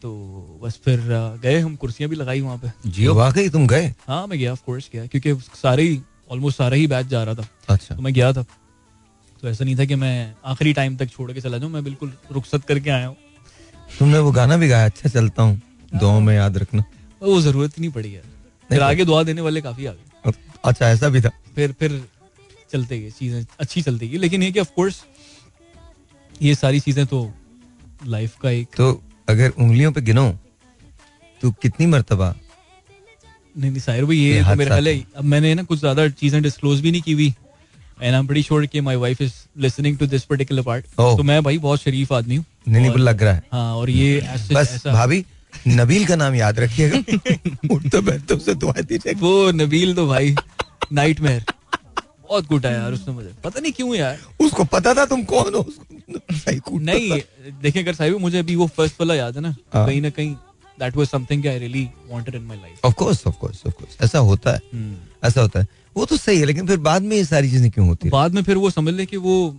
तो बस फिर गए हम कुर्सियाँ भी लगाई वहाँ पे। जियो वाकई तुम गए? हाँ मैं गया ऑफ़ कोर्स गया। क्योंकि सारे ऑलमोस्ट सारा ही बैच जा रहा था। अच्छा। तो मैं गया था। तो ऐसा नहीं था कि मैं आखिरी टाइम तक छोड़ के चला जाऊँ मैं बिल्कुल रुखसत करके आया हूँ। तुमने वो गाना भी गाया अच्छा चलता हूँ दुआओं में याद रखना। वो ज़रूरत नहीं पड़ी यार। फिर आगे दुआ देने वाले काफ़ी आ गए। अच्छा ऐसा भी था। फिर फिर चलते गए चीज़ें अच्छी चलती गई। लेकिन ये कि ऑफ़ कोर्स ये सारी चीज़ें तो लाइफ का एक तो अगर उंगलियों पे गिनो तो कितनी मर्तबा नहीं नहीं साहिर भाई ये तो मेरे ख्याल है अब मैंने ना कुछ ज़्यादा चीज़ें डिस्क्लोज भी नहीं की हुई and I am pretty sure कि my wife is listening to this particular part तो मैं भाई बहुत शरीफ आदमी हूँ। नहीं नहीं लग रहा है। हाँ और ये बस भाभी नबील का नाम याद रखिएगा। (laughs) उठते बैठते उसे दुआ दीजिएगा वो नबील तो भाई नाइट बहुत गुड है यार उसने मुझे। पता नहीं क्यों यार। उसको पता था तुम कौन हो उसको नहीं देखिए अगर साहिब मुझे अभी वो फ़र्स्ट वाला याद है ना हाँ। कहीं ना कहीं that was something I really wanted in my life of course of course of course ऐसा होता है। हम्म। ऐसा होता है। वो तो सही है लेकिन फिर बाद में ये सारी चीज़ें क्यों होती है? बाद में फिर वो समझ ले कि वो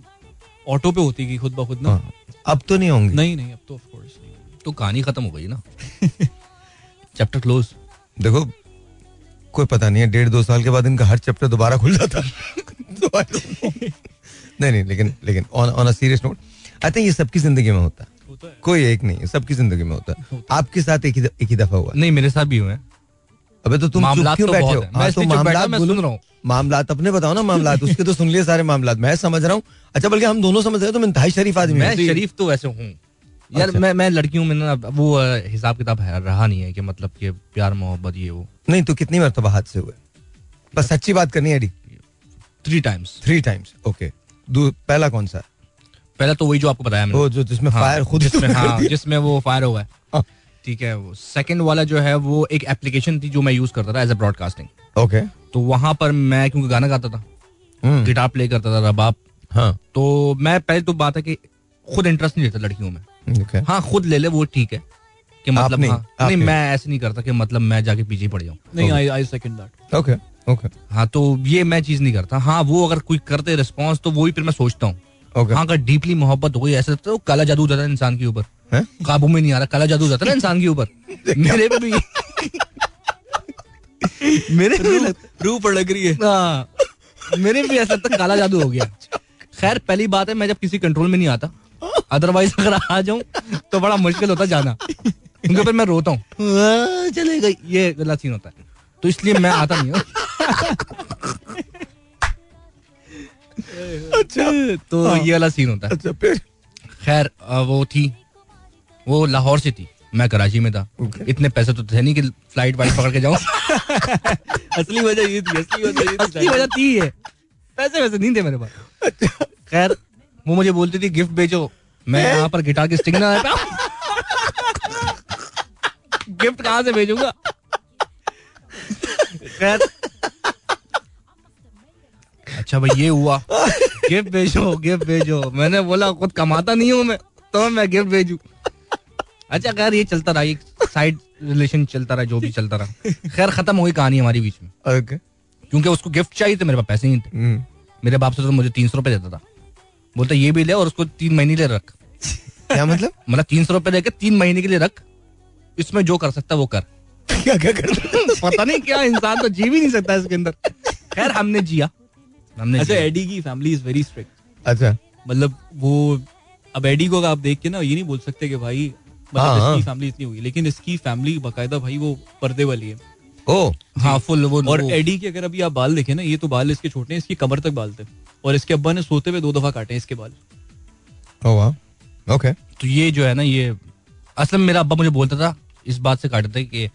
ऑटो पे होती गई खुद ब खुद ना। हाँ, अब तो नहीं होंगी। नहीं नहीं अब तो ऑफ़ कोर्स नहीं तो कहानी खत्म हो गई ना। चैप्टर क्लोज देखो कोई पता नहीं है डेढ़ दो साल के बाद इनका हर चैप्टर दोबारा खुल जाता (laughs) तो. नहीं नहीं लेकिन लेकिन on on a serious note I think ये सबकी ज़िंदगी में होता होता है। कोई एक नहीं सबकी ज़िंदगी में होता है। आपके साथ एक ही एक ही दफ़ा हुआ नहीं मेरे साथ भी हुए अबे तो तुम चुप मामलात क्यों तो बैठे हो? मैं हाँ, तो इसलिए चुप बैठा, मामलात मैं सुन रहा हूँ। मामलात अपने बताओ ना मामलात उसके तो सुन लिए सारे मामलात। मैं समझ रहा हूँ। अच्छा बल्कि हम दोनों समझ रहे हैं तुम इंतहाई शरीफ आदमी मैं शरीफ तो वैसे हूँ। यार अच्छा। मैं मैं लड़कियों में ना वो हिसाब किताब है रहा नहीं है कि मतलब कि प्यार मोहब्बत ये वो। नहीं तो कितनी मरतबा हाथ से हुए? बस सच्ची बात करनी है three times three times okay पहला कौन सा? है? पहला तो वही जो आपको बताया मैंने। वो जो जिसमें हाँ, फायर खुद जिसमें हाँ जिसमें वो फायर हुआ है। हाँ, ठीक है वो सेकंड वाला जो है वो एक एप्लीकेशन थी जो मैं यूज़ करता था एज अ ब्रॉडकास्टिंग ओके तो वहाँ पर मैं क्योंकि गाना गाता था हम्म, गिटार प्ले करता था रबाब। हाँ। तो मैं पहले तो बात है कि खुद इंटरेस्ट नहीं लेता लड़कियों में। ओके हाँ खुद ले ले वो ठीक है कि मतलब आप नहीं, हाँ, आप नहीं। मैं ऐसे नहीं करता कि मतलब मैं जाके पीछे पड़ जाऊँ। नहीं I I second that okay okay हाँ तो ये मैं चीज़ नहीं करता। हाँ वो अगर कोई करते रिस्पॉन्स तो वो ही फिर मैं सोचता हूँ। हाँ अगर डीपली मोहब्बत हो गई ऐसे तो काला जादू हो जाता है इंसान के ऊपर। काबू में नहीं आ रहा काला जादू हो जाता है ना इंसान के ऊपर। मेरे पे भी मेरे पे भी लगता रूह लग रही है। हाँ, मेरे भी ऐसा लगता काला जादू हो गया। खैर पहली बात है मैं जब किसी कंट्रोल में नहीं आता अदरवाइज़ अगर आ जाऊँ तो बड़ा मुश्किल होता जाना। क्योंकि फिर मैं रोता हूँ। चले गई। ये गलत सीन होता है। तो इसलिए मैं आता नहीं हूँ। अच्छा। तो हाँ। ये वाला सीन होता है। अच्छा फिर? खैर वो थी वो लाहौर से थी मैं कराची में था। Okay. इतने पैसे तो थे नहीं कि फ़्लाइट वाइट पकड़ के जाऊँ। (laughs) असली वजह ये थी असली वजह असली वजह थी ये। पैसे वैसे नहीं थे मेरे पास। खैर वो मुझे बोलती थी गिफ्ट भेजो मैं यहाँ पर गिटार की स्टिंग ना (laughs) गिफ्ट कहाँ से भेजूँगा? खैर अच्छा भाई ये हुआ। गिफ्ट भेजो गिफ्ट भेजो। मैंने बोला खुद कमाता नहीं हूँ मैं तो मैं गिफ्ट भेजू। अच्छा खैर ये चलता रहा एक साइड रिलेशन चलता रहा जो भी चलता रहा। खैर खत्म हो गई कहानी हमारी बीच में। ओके क्योंकि उसको गिफ्ट चाहिए थे मेरे पास पैसे नहीं थे। हम्म, मेरे बाप से तो मुझे तीन सौ रुपए देता था। बोलता ये भी ले और उसको तीन महीने लिए रख। क्या मतलब? मतलब तीन सौ रुपए लेके तीन महीने के लिए रख। इसमें जो कर सकता है वो कर। क्या क्या कर पता नहीं क्या इंसान तो जी भी नहीं सकता इसके अंदर। खैर हमने जिया। हमने अच्छा एडी की फैमिली इज़ वेरी स्ट्रिक्ट अच्छा। मतलब वो अब एडी को आप देख के ना ये नहीं बोल सकते कि भाई मतलब हाँ, हाँ। इसकी फैमिली इतनी हुई लेकिन इसकी फैमिली बकायदा भाई वो पर्दे वाली है। ओ। हाँ फुल वो और एडी के अगर अभी आप बाल देखें ना ये तो बाल इसके छोटे हैं इसकी कमर तक बाल थे। और इसके अब्बा ने सोते हुए दो दफ़ा काटे हैं इसके बाल। ओ वाह। ओके तो ये जो है ना ये असल में मेरा अब्बा मुझे बोलता था इस बात से काटते थे कि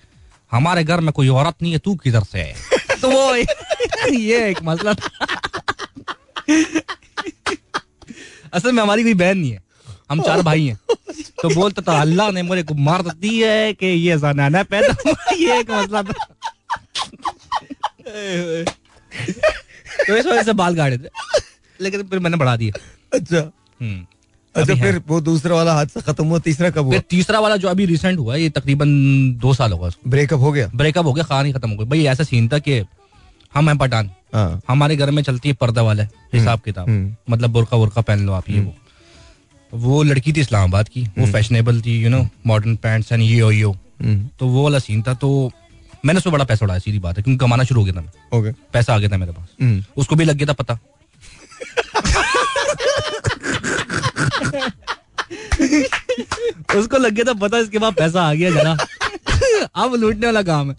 हमारे घर में कोई औरत नहीं है तू किधर से है? (laughs) तो वो (laughs) ये एक मसला था। (laughs) असल में हमारी कोई बहन नहीं है। हम चार भाई हैं। तो बोलता था अल्लाह ने मुझे को मार दी है कि ये जनाना पैदा हुआ ये एक मसला था (laughs) तो इस वजह से बाल काटे थे। लेकिन फिर मैंने बढ़ा दिया। अच्छा। हम्म। अच्छा फिर वो दूसरा वाला हादसा खत्म हुआ तीसरा कब हुआ? तीसरा वाला जो अभी रिसेंट हुआ ये तकरीबन दो साल होगा ब्रेकअप हो गया? ब्रेकअप हो गया कहानी खत्म हो गया। भाई ऐसा सीन था कि हम हैं पठान। हाँ। हमारे घर में चलती है पर्दा वाला हिसाब किताब। हम्म। मतलब बुरका वुरका पहन लो आप ये वो। वो लड़की थी इस्लामाबाद की वो फैशनेबल थी you know modern pants and ये यो। हम्म, तो वो वाला सीन था तो मैंने उसमें बड़ा पैसा उड़ाया सीधी बात है क्योंकि कमाना शुरू हो गया था मैं ओके पैसा आ गया था मेरे पास। हम्म, उसको भी लग गया था पता। उसको लग गया था पता इसके बाद पैसा आ गया जरा। अब लूटने वाला काम है।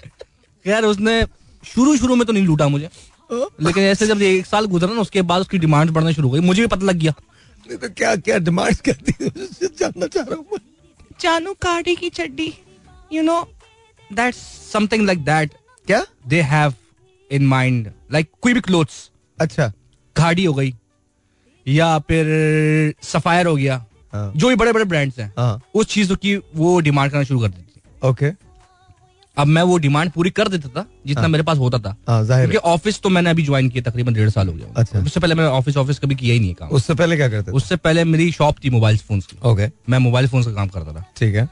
खैर उसने शुरू शुरू में तो नहीं लूटा मुझे। लेकिन ऐसे जब एक साल गुजरा ना उसके बाद उसकी डिमांड बढ़ना शुरू हो गई। मुझे भी पता लग गया। नहीं तो क्या क्या डिमांड करती है? जानना चाह रहा हूँ मैं। चानू काटी की चड्डी। You know that's something like that क्या? They have in mind like कोई भी क्लोथ्स अच्छा। घाड़ी हो गई। या फिर सफायर हो गया। हाँ। जो भी बड़े बड़े ब्रांड्स हैं हाँ। उस चीज़ की वो डिमांड करना शुरू कर देती है। ओके अब मैं वो डिमांड पूरी कर देता था जितना हाँ। मेरे पास होता था। हाँ क्योंकि ऑफ़िस तो मैंने अभी ज्वाइन किया तकरीबन डेढ़ साल हो गया। अच्छा। उससे पहले मैं ऑफ़िस ऑफ़िस कभी किया ही नहीं है काम। उससे पहले क्या करते उससे पहले मेरी शॉप थी मोबाइल फ़ोन की। ओके मैं मोबाइल फ़ोन का काम करता था। ठीक है।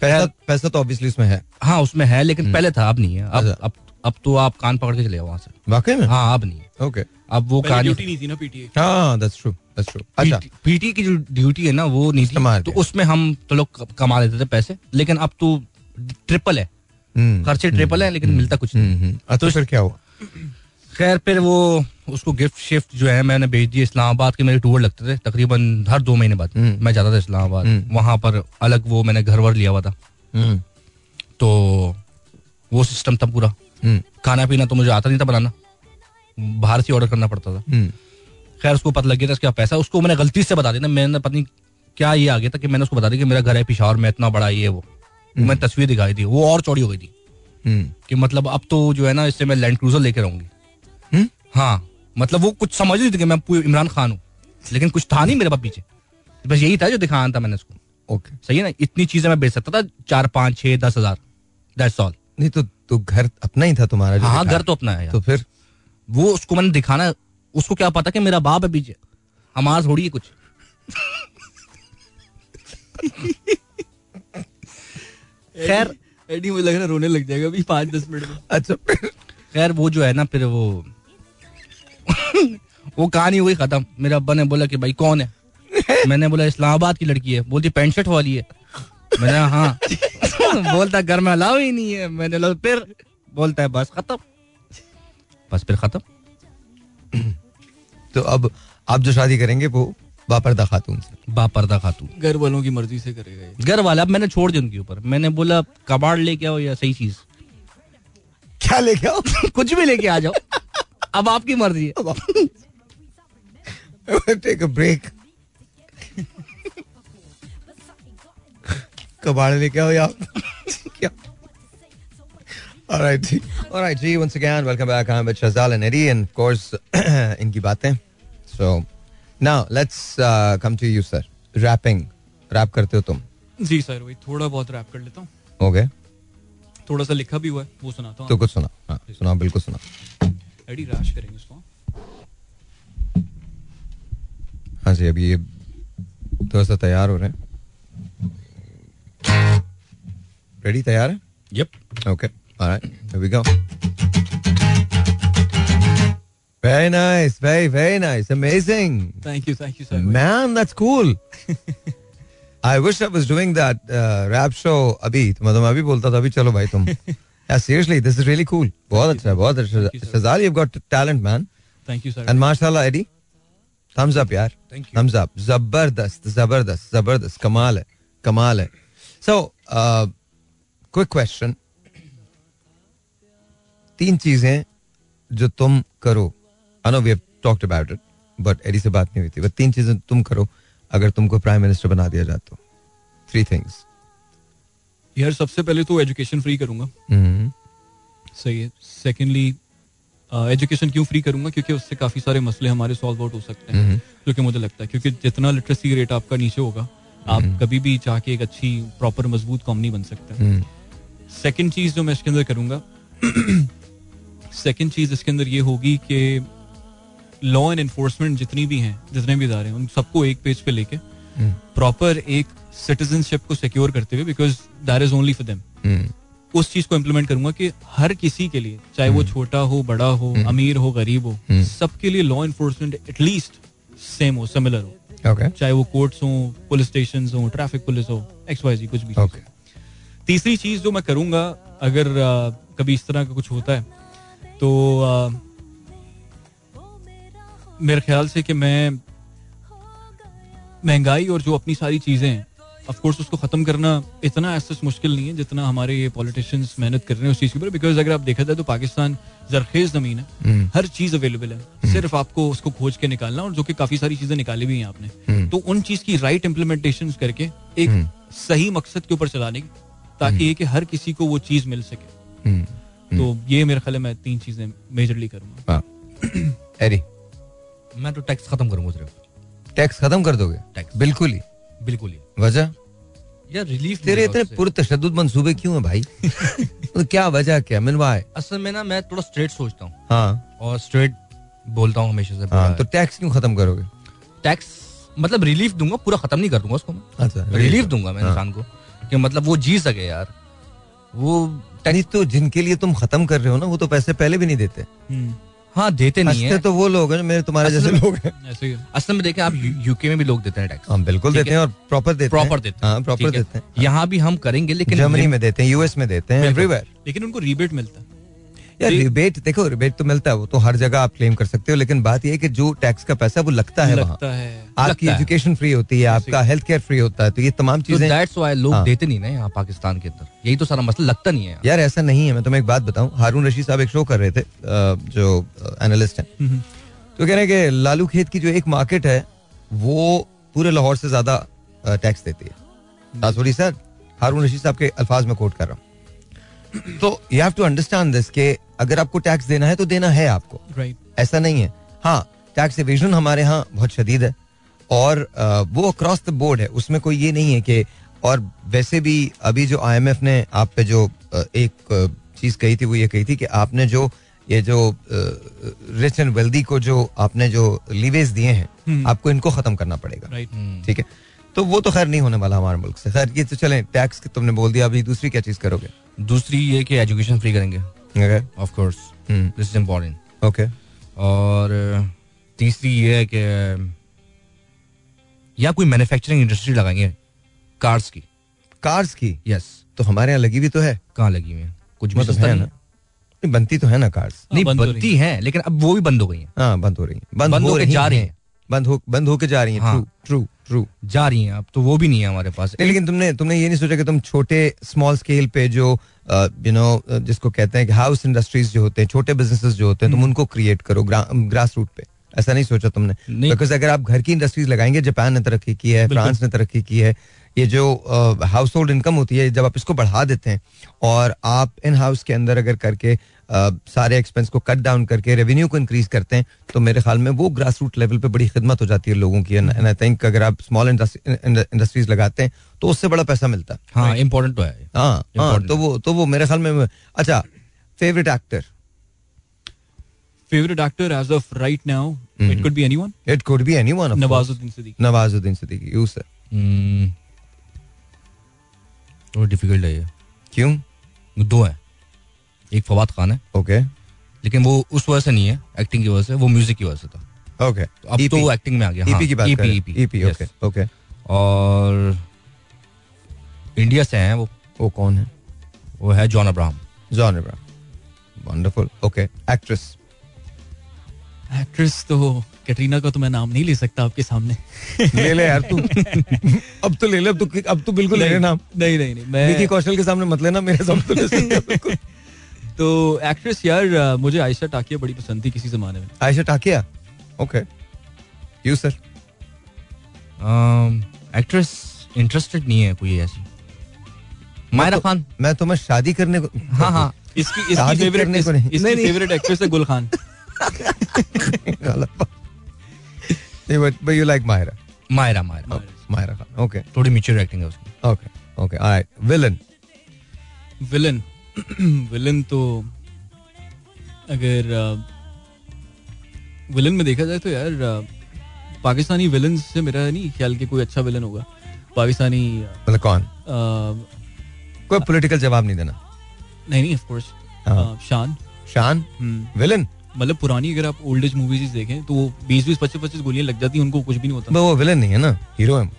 पैसा पैसा तो ऑब्वियसली इसमें है। हाँ उसमें है लेकिन पहले था अब नहीं है। अब हम्म। अच्छा। अब अब तो आप कान पकड़ के चले वहाँ से। वाकई में? हाँ अब नहीं है। ओके अब वो कहानी ड्यूटी नहीं थी ना पीटीए हाँ दैट्स ट्रू दैट्स ट्रू अच्छा। पीटी की जो ड्यूटी है ना वो नहीं थी। तो उसमें हम तो लोग कमा लेते थे पैसे लेकिन अब तो ट्रिपल है। हम्म, खर्चे ट्रिपल है लेकिन मिलता कुछ नहीं। हम्म, हम्म। अच्छा फिर क्या हुआ? खैर फिर वो उसको गिफ्ट शिफ्ट जो है मैंने भेज दिया इस्लामाबाद के मेरे टूर लगते थे तकरीबन हर दो महीने बाद हम्म। मैं जाता था इस्लामाबाद। हम्म। वहाँ पर अलग वो मैंने घर वर लिया हुआ था। हम्म, तो वो सिस्टम था पूरा। हम्म, खाना पीना तो मुझे आता नहीं था बनाना। बाहर से ऑर्डर करना पड़ता था। हम्म, खैर उसको पता लग गया था इसका पैसा। उसको मैंने गलती से बता दिया ना मैंने पता नहीं क्या ये आ गया था कि मैंने उसको बता दिया कि मेरा घर है पिशावर में इतना बड़ा ये वो। वो मैंने तस्वीर दिखाई थी वो और चौड़ी हो गई थी। हम्म, कि मतलब अब तो जो है ना इससे मैं लैंड क्रूजर लेके रहूँगी हम्म? हाँ मतलब वो कुछ समझ नहीं थी कि मैं इमरान खान हूँ। लेकिन कुछ था नहीं मेरे पास पीछे। बस यही था जो दिखाना था मैंने उसको। ओके सही है ना? इतनी चीज़ें मैं बेच सकता था चार पाँच छह दस हज़ार। दैट्स ऑल नहीं तो तो घर अपना ही था तुम्हारा हाँ घर तो अपना है तो फिर? वो उसको मैंने दिखाना उसको क्या पता कि मेरा बाप है पीछे। हमारा थोड़ी है कुछ। खैर एडी मुझे लग रहा है रोने लग जाएगा अभी पाँच दस मिनट में। अच्छा। खैर वो जो है ना फिर वो वो कहानी हुई खत्म। मेरे अब्बा ने बोला कि भाई कौन है? मैंने बोला इस्लामाबाद की लड़की है। बोलती पैंट शर्ट वाली है। मैंने हाँ। (laughs) बोलता घर में अलाव ही नहीं है। मैंने बोला फिर? बोलता है बस खत्म। बस फिर खत्म। तो अब आप जो शादी करेंगे वो बापर्दा खातून से। बापर्दा खातून। घर वालों की मर्ज़ी से करेगा घर वाला अब मैंने छोड़ दिया उनके ऊपर। मैंने बोला कबाड़ लेके आओ या सही चीज़। क्या लेके आओ? (laughs) कुछ भी लेके आ जाओ। अब आपकी मर्ज़ी है। टेक अ ब्रेक कबाड़ लेके आओ या (laughs) क्या? Alright, Alright, ji. Once again, welcome back. I'm with Shazal and Eddie, and of course, (clears throat) इनकी बातें. So, now let's uh, come to you, sir. Rapping. Rap करते हो तुम जी सर वही थोड़ा बहुत रैप कर लेता हूँ हो गए थोड़ा सा लिखा भी हुआ है वो सुनाता हूँ तो कुछ सुना हाँ सुना बिल्कुल सुना एडी रैश करेंगे इसको हाँ जी अभी ये थोड़ा सा तैयार हो रहे हैं रेडी तैयार है yup Okay. All right. Here we go. Very nice. Very, very nice. Amazing. Thank you thank you sir Man, that's cool. I wish I was doing that uh, rap show अभी तो मतलब मैं अभी बोलता था अभी चलो भाई तुम yeah, seriously this is really cool बहुत अच्छा है बहुत अच्छा Thank you, है sir. Shazal you've got talent man thank you sir and mashallah Eddie thumbs up यार Thank you. thumbs up ज़बरदस्त ज़बरदस्त ज़बरदस्त कमाल है कमाल है so uh, quick question तीन चीज़ें जो तुम करो I know we have talked about it but Eddie से बात नहीं हुई थी। बट तीन चीज़ें तुम करो अगर तुमको प्राइम मिनिस्टर बना दिया जाए तो। थ्री थिंग्स यार सबसे पहले तो एजुकेशन फ्री करूँगा। सही है। सेकेंडली एजुकेशन क्यों फ्री करूँगा? क्योंकि उससे काफ़ी सारे मसले हमारे सॉल्व आउट हो सकते हैं जो कि मुझे लगता है। क्योंकि जितना लिटरेसी रेट आपका नीचे होगा आप कभी भी चाह के एक अच्छी प्रॉपर मज़बूत कॉम नहीं बन सकते सेकंड चीज़ जो मैं इसके अंदर करूँगा (clears throat) सेकंड चीज़ इसके अंदर ये होगी कि लॉ एंड एनफोर्समेंट जितनी भी हैं जितने भी इदारे हैं उन सबको एक पेज पे लेके प्रॉपर एक सिटीजनशिप को सिक्योर करते हुए because that is only for them उस चीज़ को इम्प्लीमेंट करूँगा कि हर किसी के लिए चाहे वो छोटा हो बड़ा हो अमीर हो गरीब हो सबके लिए law enforcement at least same हो सिमिलर हो। ओके चाहे वो कोर्ट्स हो पुलिस स्टेशन हो ट्रैफ़िक पुलिस हो एक्स वाई जी कुछ भी। Okay. तीसरी चीज़ जो मैं करूँगा अगर आ, कभी इस तरह का कुछ होता है तो आ, मेरे ख्याल से कि मैं महँगाई और जो अपनी सारी चीज़ें हैं ऑफ़ कोर्स उसको खत्म करना इतना ऐसा मुश्किल नहीं है जितना हमारे ये पॉलिटिशियंस मेहनत कर रहे हैं उस चीज़ के ऊपर। बिकॉज़ अगर आप देखा जाए तो पाकिस्तान जरखेज ज़मीन है हर चीज़ अवेलेबल है। सिर्फ़ आपको उसको खोज के निकालना और जो कि काफ़ी सारी चीज़ें निकाली भी हैं आपने। तो उन चीज़ की राइट इम्प्लीमेंटेशन करके एक सही मकसद के ऊपर चलाने की ताकि ये कि हर किसी को वो चीज़ मिल सके। तो ये मेरे ख्याल है मैं तीन चीज़ें मेजरली करूँगा। एडी मैं तो टैक्स खत्म करूँगा सिर्फ़। टैक्स खत्म कर दोगे. बिल्कुल ही। बिल्कुल ही। वजह? यार रिलीफ तेरे इतने पुरतशद मंसूबे क्यों हैं भाई? (laughs) तो क्या वजह क्या मिलवाए? असल में ना मैं थोड़ा स्ट्रेट सोचता हूँ। हाँ। और स्ट्रेट बोलता हूँ हमेशा से। हाँ तो टैक्स क्यों खत्म करोगे? टैक्स मतलब रिलीफ दूँगा पूरा खत्म नहीं कर दूँगा उसको मैं। अच्छा रिलीफ दूँगा मैं हाँ। इंसान को कि मतलब वो जी सके यार। वो नहीं तो जिनके लिए तुम खत्म कर रहे हो ना वो तो पैसे पहले भी नहीं देते। हम्म, हाँ देते नहीं है। तो वो लोग हैं मेरे तुम्हारे जैसे लोग हैं। (laughs) है। असल में देखें आप यूके में भी लोग देते हैं टैक्स हम बिल्कुल देते हैं? और प्रॉपर देते हैं। प्रॉपर देते हैं। हाँ प्रॉपर देते हैं। यहाँ भी हम करेंगे लेकिन जर्मनी में देते हैं यूएस में देते हैं एवरीवेयर लेकिन उनको रिबेट मिलता है। यार रिबेट देखो रिबेट तो मिलता है वो तो हर जगह आप क्लेम कर सकते हो लेकिन बात ये है कि जो टैक्स का पैसा वो लगता है लगता है। आपकी एजुकेशन फ्री होती है आपका हेल्थ केयर फ्री होता है तो ये तमाम तो चीज़ें दैट्स व्हाई लोग हाँ। देते नहीं ना यहाँ पाकिस्तान के अंदर। यही तो सारा मसला लगता नहीं है यार ऐसा नहीं है मैं तुम्हें एक बात बताऊँ। हारून रशीद साहब एक शो कर रहे थे जो एनालिस्ट हैं। हम्म, तो कह रहे हैं कि लालू खेत की जो एक मार्केट है वो पूरे लाहौर से ज़्यादा टैक्स देती है। सर हारून रशीद साहब के अल्फाज में कोट कर रहा हूँ। तो you have to understand this के अगर आपको टैक्स देना है तो देना है आपको। Right right. ऐसा नहीं है। हाँ टैक्स एविजन हमारे यहाँ बहुत शदीद है। और अ, वो अक्रॉस द बोर्ड है। उसमें कोई ये नहीं है कि और वैसे भी अभी जो आईएमएफ ने आप पे जो एक चीज़ कही थी वो ये कही थी कि आपने जो ये जो रिच एंड वेल्दी को जो आपने जो लीवेज दिए हैं हम्म। आपको इनको खत्म करना पड़ेगा। Right hmm. ठीक है? तो वो तो खैर नहीं होने वाला हमारे मुल्क से। खैर ये तो चलें टैक्स तुमने बोल दिया अभी दूसरी क्या चीज़ करोगे? दूसरी ये कि एजुकेशन फ्री करेंगे। Of course this is important okay और तीसरी ये है कि या कोई मैन्युफैक्चरिंग इंडस्ट्री लगाएँगे कार्स की। कार्स की? यस तो हमारे यहाँ लगी हुई तो है। कहाँ लगी हुई है? कुछ भी मतलब है ना? नहीं, बनती तो है ना कार्स नहीं बंद बनती है। लेकिन अब वो भी बंद हो गई है। हाँ बंद हो रही है। बंद हो होके जा रही हैं। बंद हो बंद होके जा रही है। हाँ। ट्रू ट्रू ट्रू जा रही हैं अब तो वो भी नहीं है हमारे पास। लेकिन तुमने तुमने ये नहीं सोचा कि तुम छोटे स्मॉल स्केल पे जो यू नो जिसको कहते हैं कि हाउस इंडस्ट्रीज़ जो होते हैं छोटे बिजनेसेस जो होते हैं तुम उनको क्रिएट करो ग्रास रूट पे। ऐसा नहीं सोचा तुमने? बिकॉज़ अगर आप घर की इंडस्ट्रीज़ लगाएँगे जापान ने तरक्की की है फ्रांस ने तरक्की की है ये जो हाउस होल्ड इनकम होती है जब आप इसको बढ़ा देते हैं और आप इन हाउस के अंदर अगर करके अ, सारे एक्सपेंस को कट डाउन करके रेवेन्यू को इंक्रीज करते हैं तो मेरे ख्याल में वो ग्रास रूट लेवल पे बड़ी खिदमत हो जाती है लोगों की। एंड आई थिंक अगर आप स्मॉल इंडस्ट्रीज़ लगाते हैं तो उससे बड़ा पैसा मिलता है। हाँ इम्पोर्टेंट तो है। हाँ हाँ तो वो तो वो मेरे ख्याल में अच्छा favourite actor favourite actor as of right now hmm. It could be anyone it could be anyone Nawazuddin Siddiqui Nawazuddin Siddiqui you sir hmm, थोड़ा डिफ़िकल्ट है ये। क्यों? दो है। एक फवाद खान है। ओके लेकिन वो उस वजह से नहीं है एक्टिंग की वजह से वो म्यूज़िक की वजह से था। ओके तो अब तो वो एक्टिंग में आ गया। हाँ, ईपी की बात EP, कर। रहे EP, हैं ईपी ओके ओके और इंडिया से हैं वो। वो कौन है? वो है John Abraham John Abraham wonderful okay actress actress तो कैटरीना का तो मैं नाम नहीं ले सकता आपके सामने। ले ले यार तू। अब तो ले ले अब तो अब तो बिल्कुल ले ले नाम नहीं नहीं नहीं विकी मैं कौशल के सामने मत लेना मेरे सामने तो ले सकते (laughs) तो एक्ट्रेस यार मुझे आयशा टाकिया बड़ी पसंद थी किसी जमाने में। Ayesha Takia? Okay you sir actress interested नहीं है कोई ऐसी। मायरा खान। मैं तुम्हें शादी करने को हाँ हाँ। इसकी इसकी फेवरेट। इसकी। फेवरेट एक्ट्रेस है गुल खान। (laughs) गलत बात। नहीं but but you like Mahira Mahira Mahira Mahira Khan okay थोड़ी मेच्योर एक्टिंग है उसकी। Okay okay alright villain villain villain तो अगर विलन में देखा जाए तो यार पाकिस्तानी विलन से मेरा नहीं ख्याल कि कोई अच्छा विलन होगा। पाकिस्तानी मतलब कौन? कोई पॉलिटिकल जवाब नहीं देना। नहीं नहीं ऑफ़ कोर्स हाँ। शान शान विलन मतलब पुरानी अगर आप ओल्ड एज मूवीज़ देखें तो वो बीस बीस पच्चीस पच्चीस गोलियाँ लग जाती हैं उनको कुछ भी नहीं होता। वो विलन नहीं है ना हीरो है।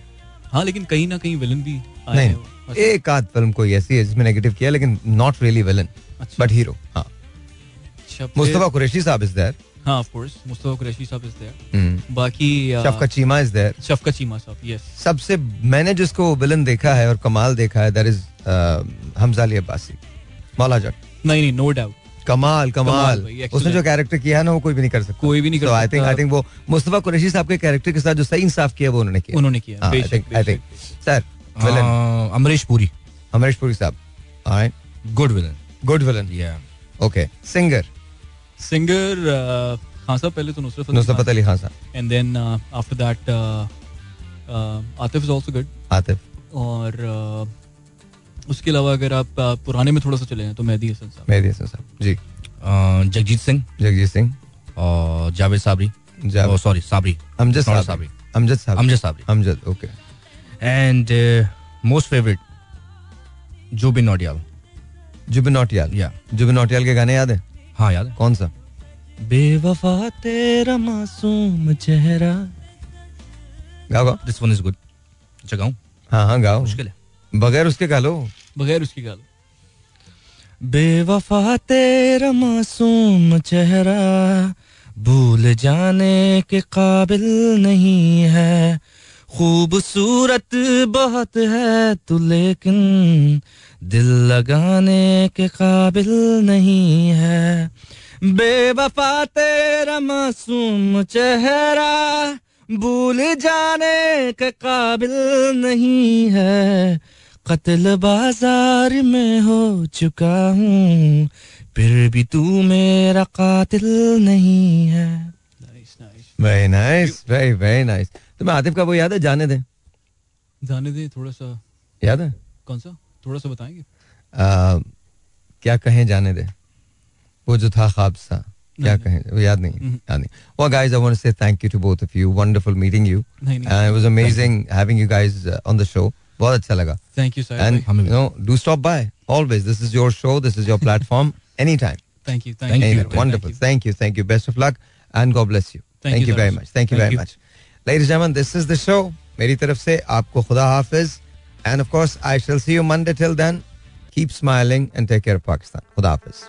हाँ लेकिन कहीं ना कहीं विलन भी नहीं हैं। अच्छा, एक आध फ़िल्म कोई ऐसी है जिसमें नेगेटिव किया लेकिन not really villain but hero हाँ। मुस्तफ़ा कुरैशी साहब इज़ देयर हाँ of course Mustafa Qureshi Sahab is there बाकी अ, Shafqat Cheema is there Shafqat Cheema Sahab yes सबसे मैंने जिसको विलन देखा है और कमाल देखा है दैट इज़ हमजा अली अब्बासी मौला जट। नहीं नहीं नो डाउट कमाल कमाल। कमाल उसने जो कैरेक्टर किया ना वो कोई भी नहीं कर सकता। कोई भी नहीं कर आई थिंक। आई थिंक वो मुस्तफ़ा कुरैशी साहब के कैरेक्टर के साथ जो सही इंसाफ किया वो उन्होंने किया। उन्होंने किया। आई थिंक आई थिंक बेशक। Sir villain Amrish Puri. Amrish Puri Sahab. Good villain good villain या okay singer singer uh, Khan Sahab पहले तो Nusrat Nusrat Ali Khan Sahab. And then after that Atif is also good Atif. और अ, उसके अलावा अगर आप पुराने में थोड़ा सा चले हैं तो मेहदी हसन साहब। मेहदी हसन साहब जी। जगजीत सिंह। जगजीत सिंह। और Javed Sabri. Sorry Sabri. Amjad Sabri. Amjad Sahab Amjad Sabri. Amjad okay and most favourite Jubin Nautiyal Jubin Nautiyal या जुबिन नौटियाल के गाने याद है? हाँ याद कौन सा? बेवफा तेरा मासूम चेहरा। गाओ गाओ। दिस वन इज़ गुड अच्छा गाऊं? हाँ हाँ गाओ। मुश्किल है। बगैर उसके गा लो। बगैर उसकी गाल। बेवफा तेरा मासूम चेहरा भूल जाने के काबिल नहीं है। खूबसूरत बहुत है तू, लेकिन दिल लगाने के काबिल नहीं है। बेवफा तेरा मासूम चेहरा भूल जाने के काबिल नहीं है। कत्ल बाज़ार में हो चुका हूँ फिर भी तू मेरा कातिल नहीं है। Very nice very very nice तुम्हें आतिफ का वो याद है? जाने दे। जाने दे थोड़ा सा। याद है? कौन सा? थोड़ा सा बताएँगे? आ, क्या कहें जाने दे? वो जो था ख्वाब सा क्या कहें? वो याद नहीं हम्म। याद नहीं। Well guys i want to say thank you to both of you. Wonderful meeting you. नहीं नहीं। And it was amazing having you guys uh, on the show. बहुत अच्छा लगा थैंक यू सर and हमें you भी। know do stop by always this is your show this is your platform anytime thank you Thank you. Anytime. wonderful thank you thank you best of luck and god bless you Thank thank you you very so much much. thank you Thank very you. much ladies and gentlemen this is the show मेरी तरफ़ से आपको खुदा हाफिज and of course I shall see you Monday till then keep smiling and take care of Pakistan खुदा हाफिज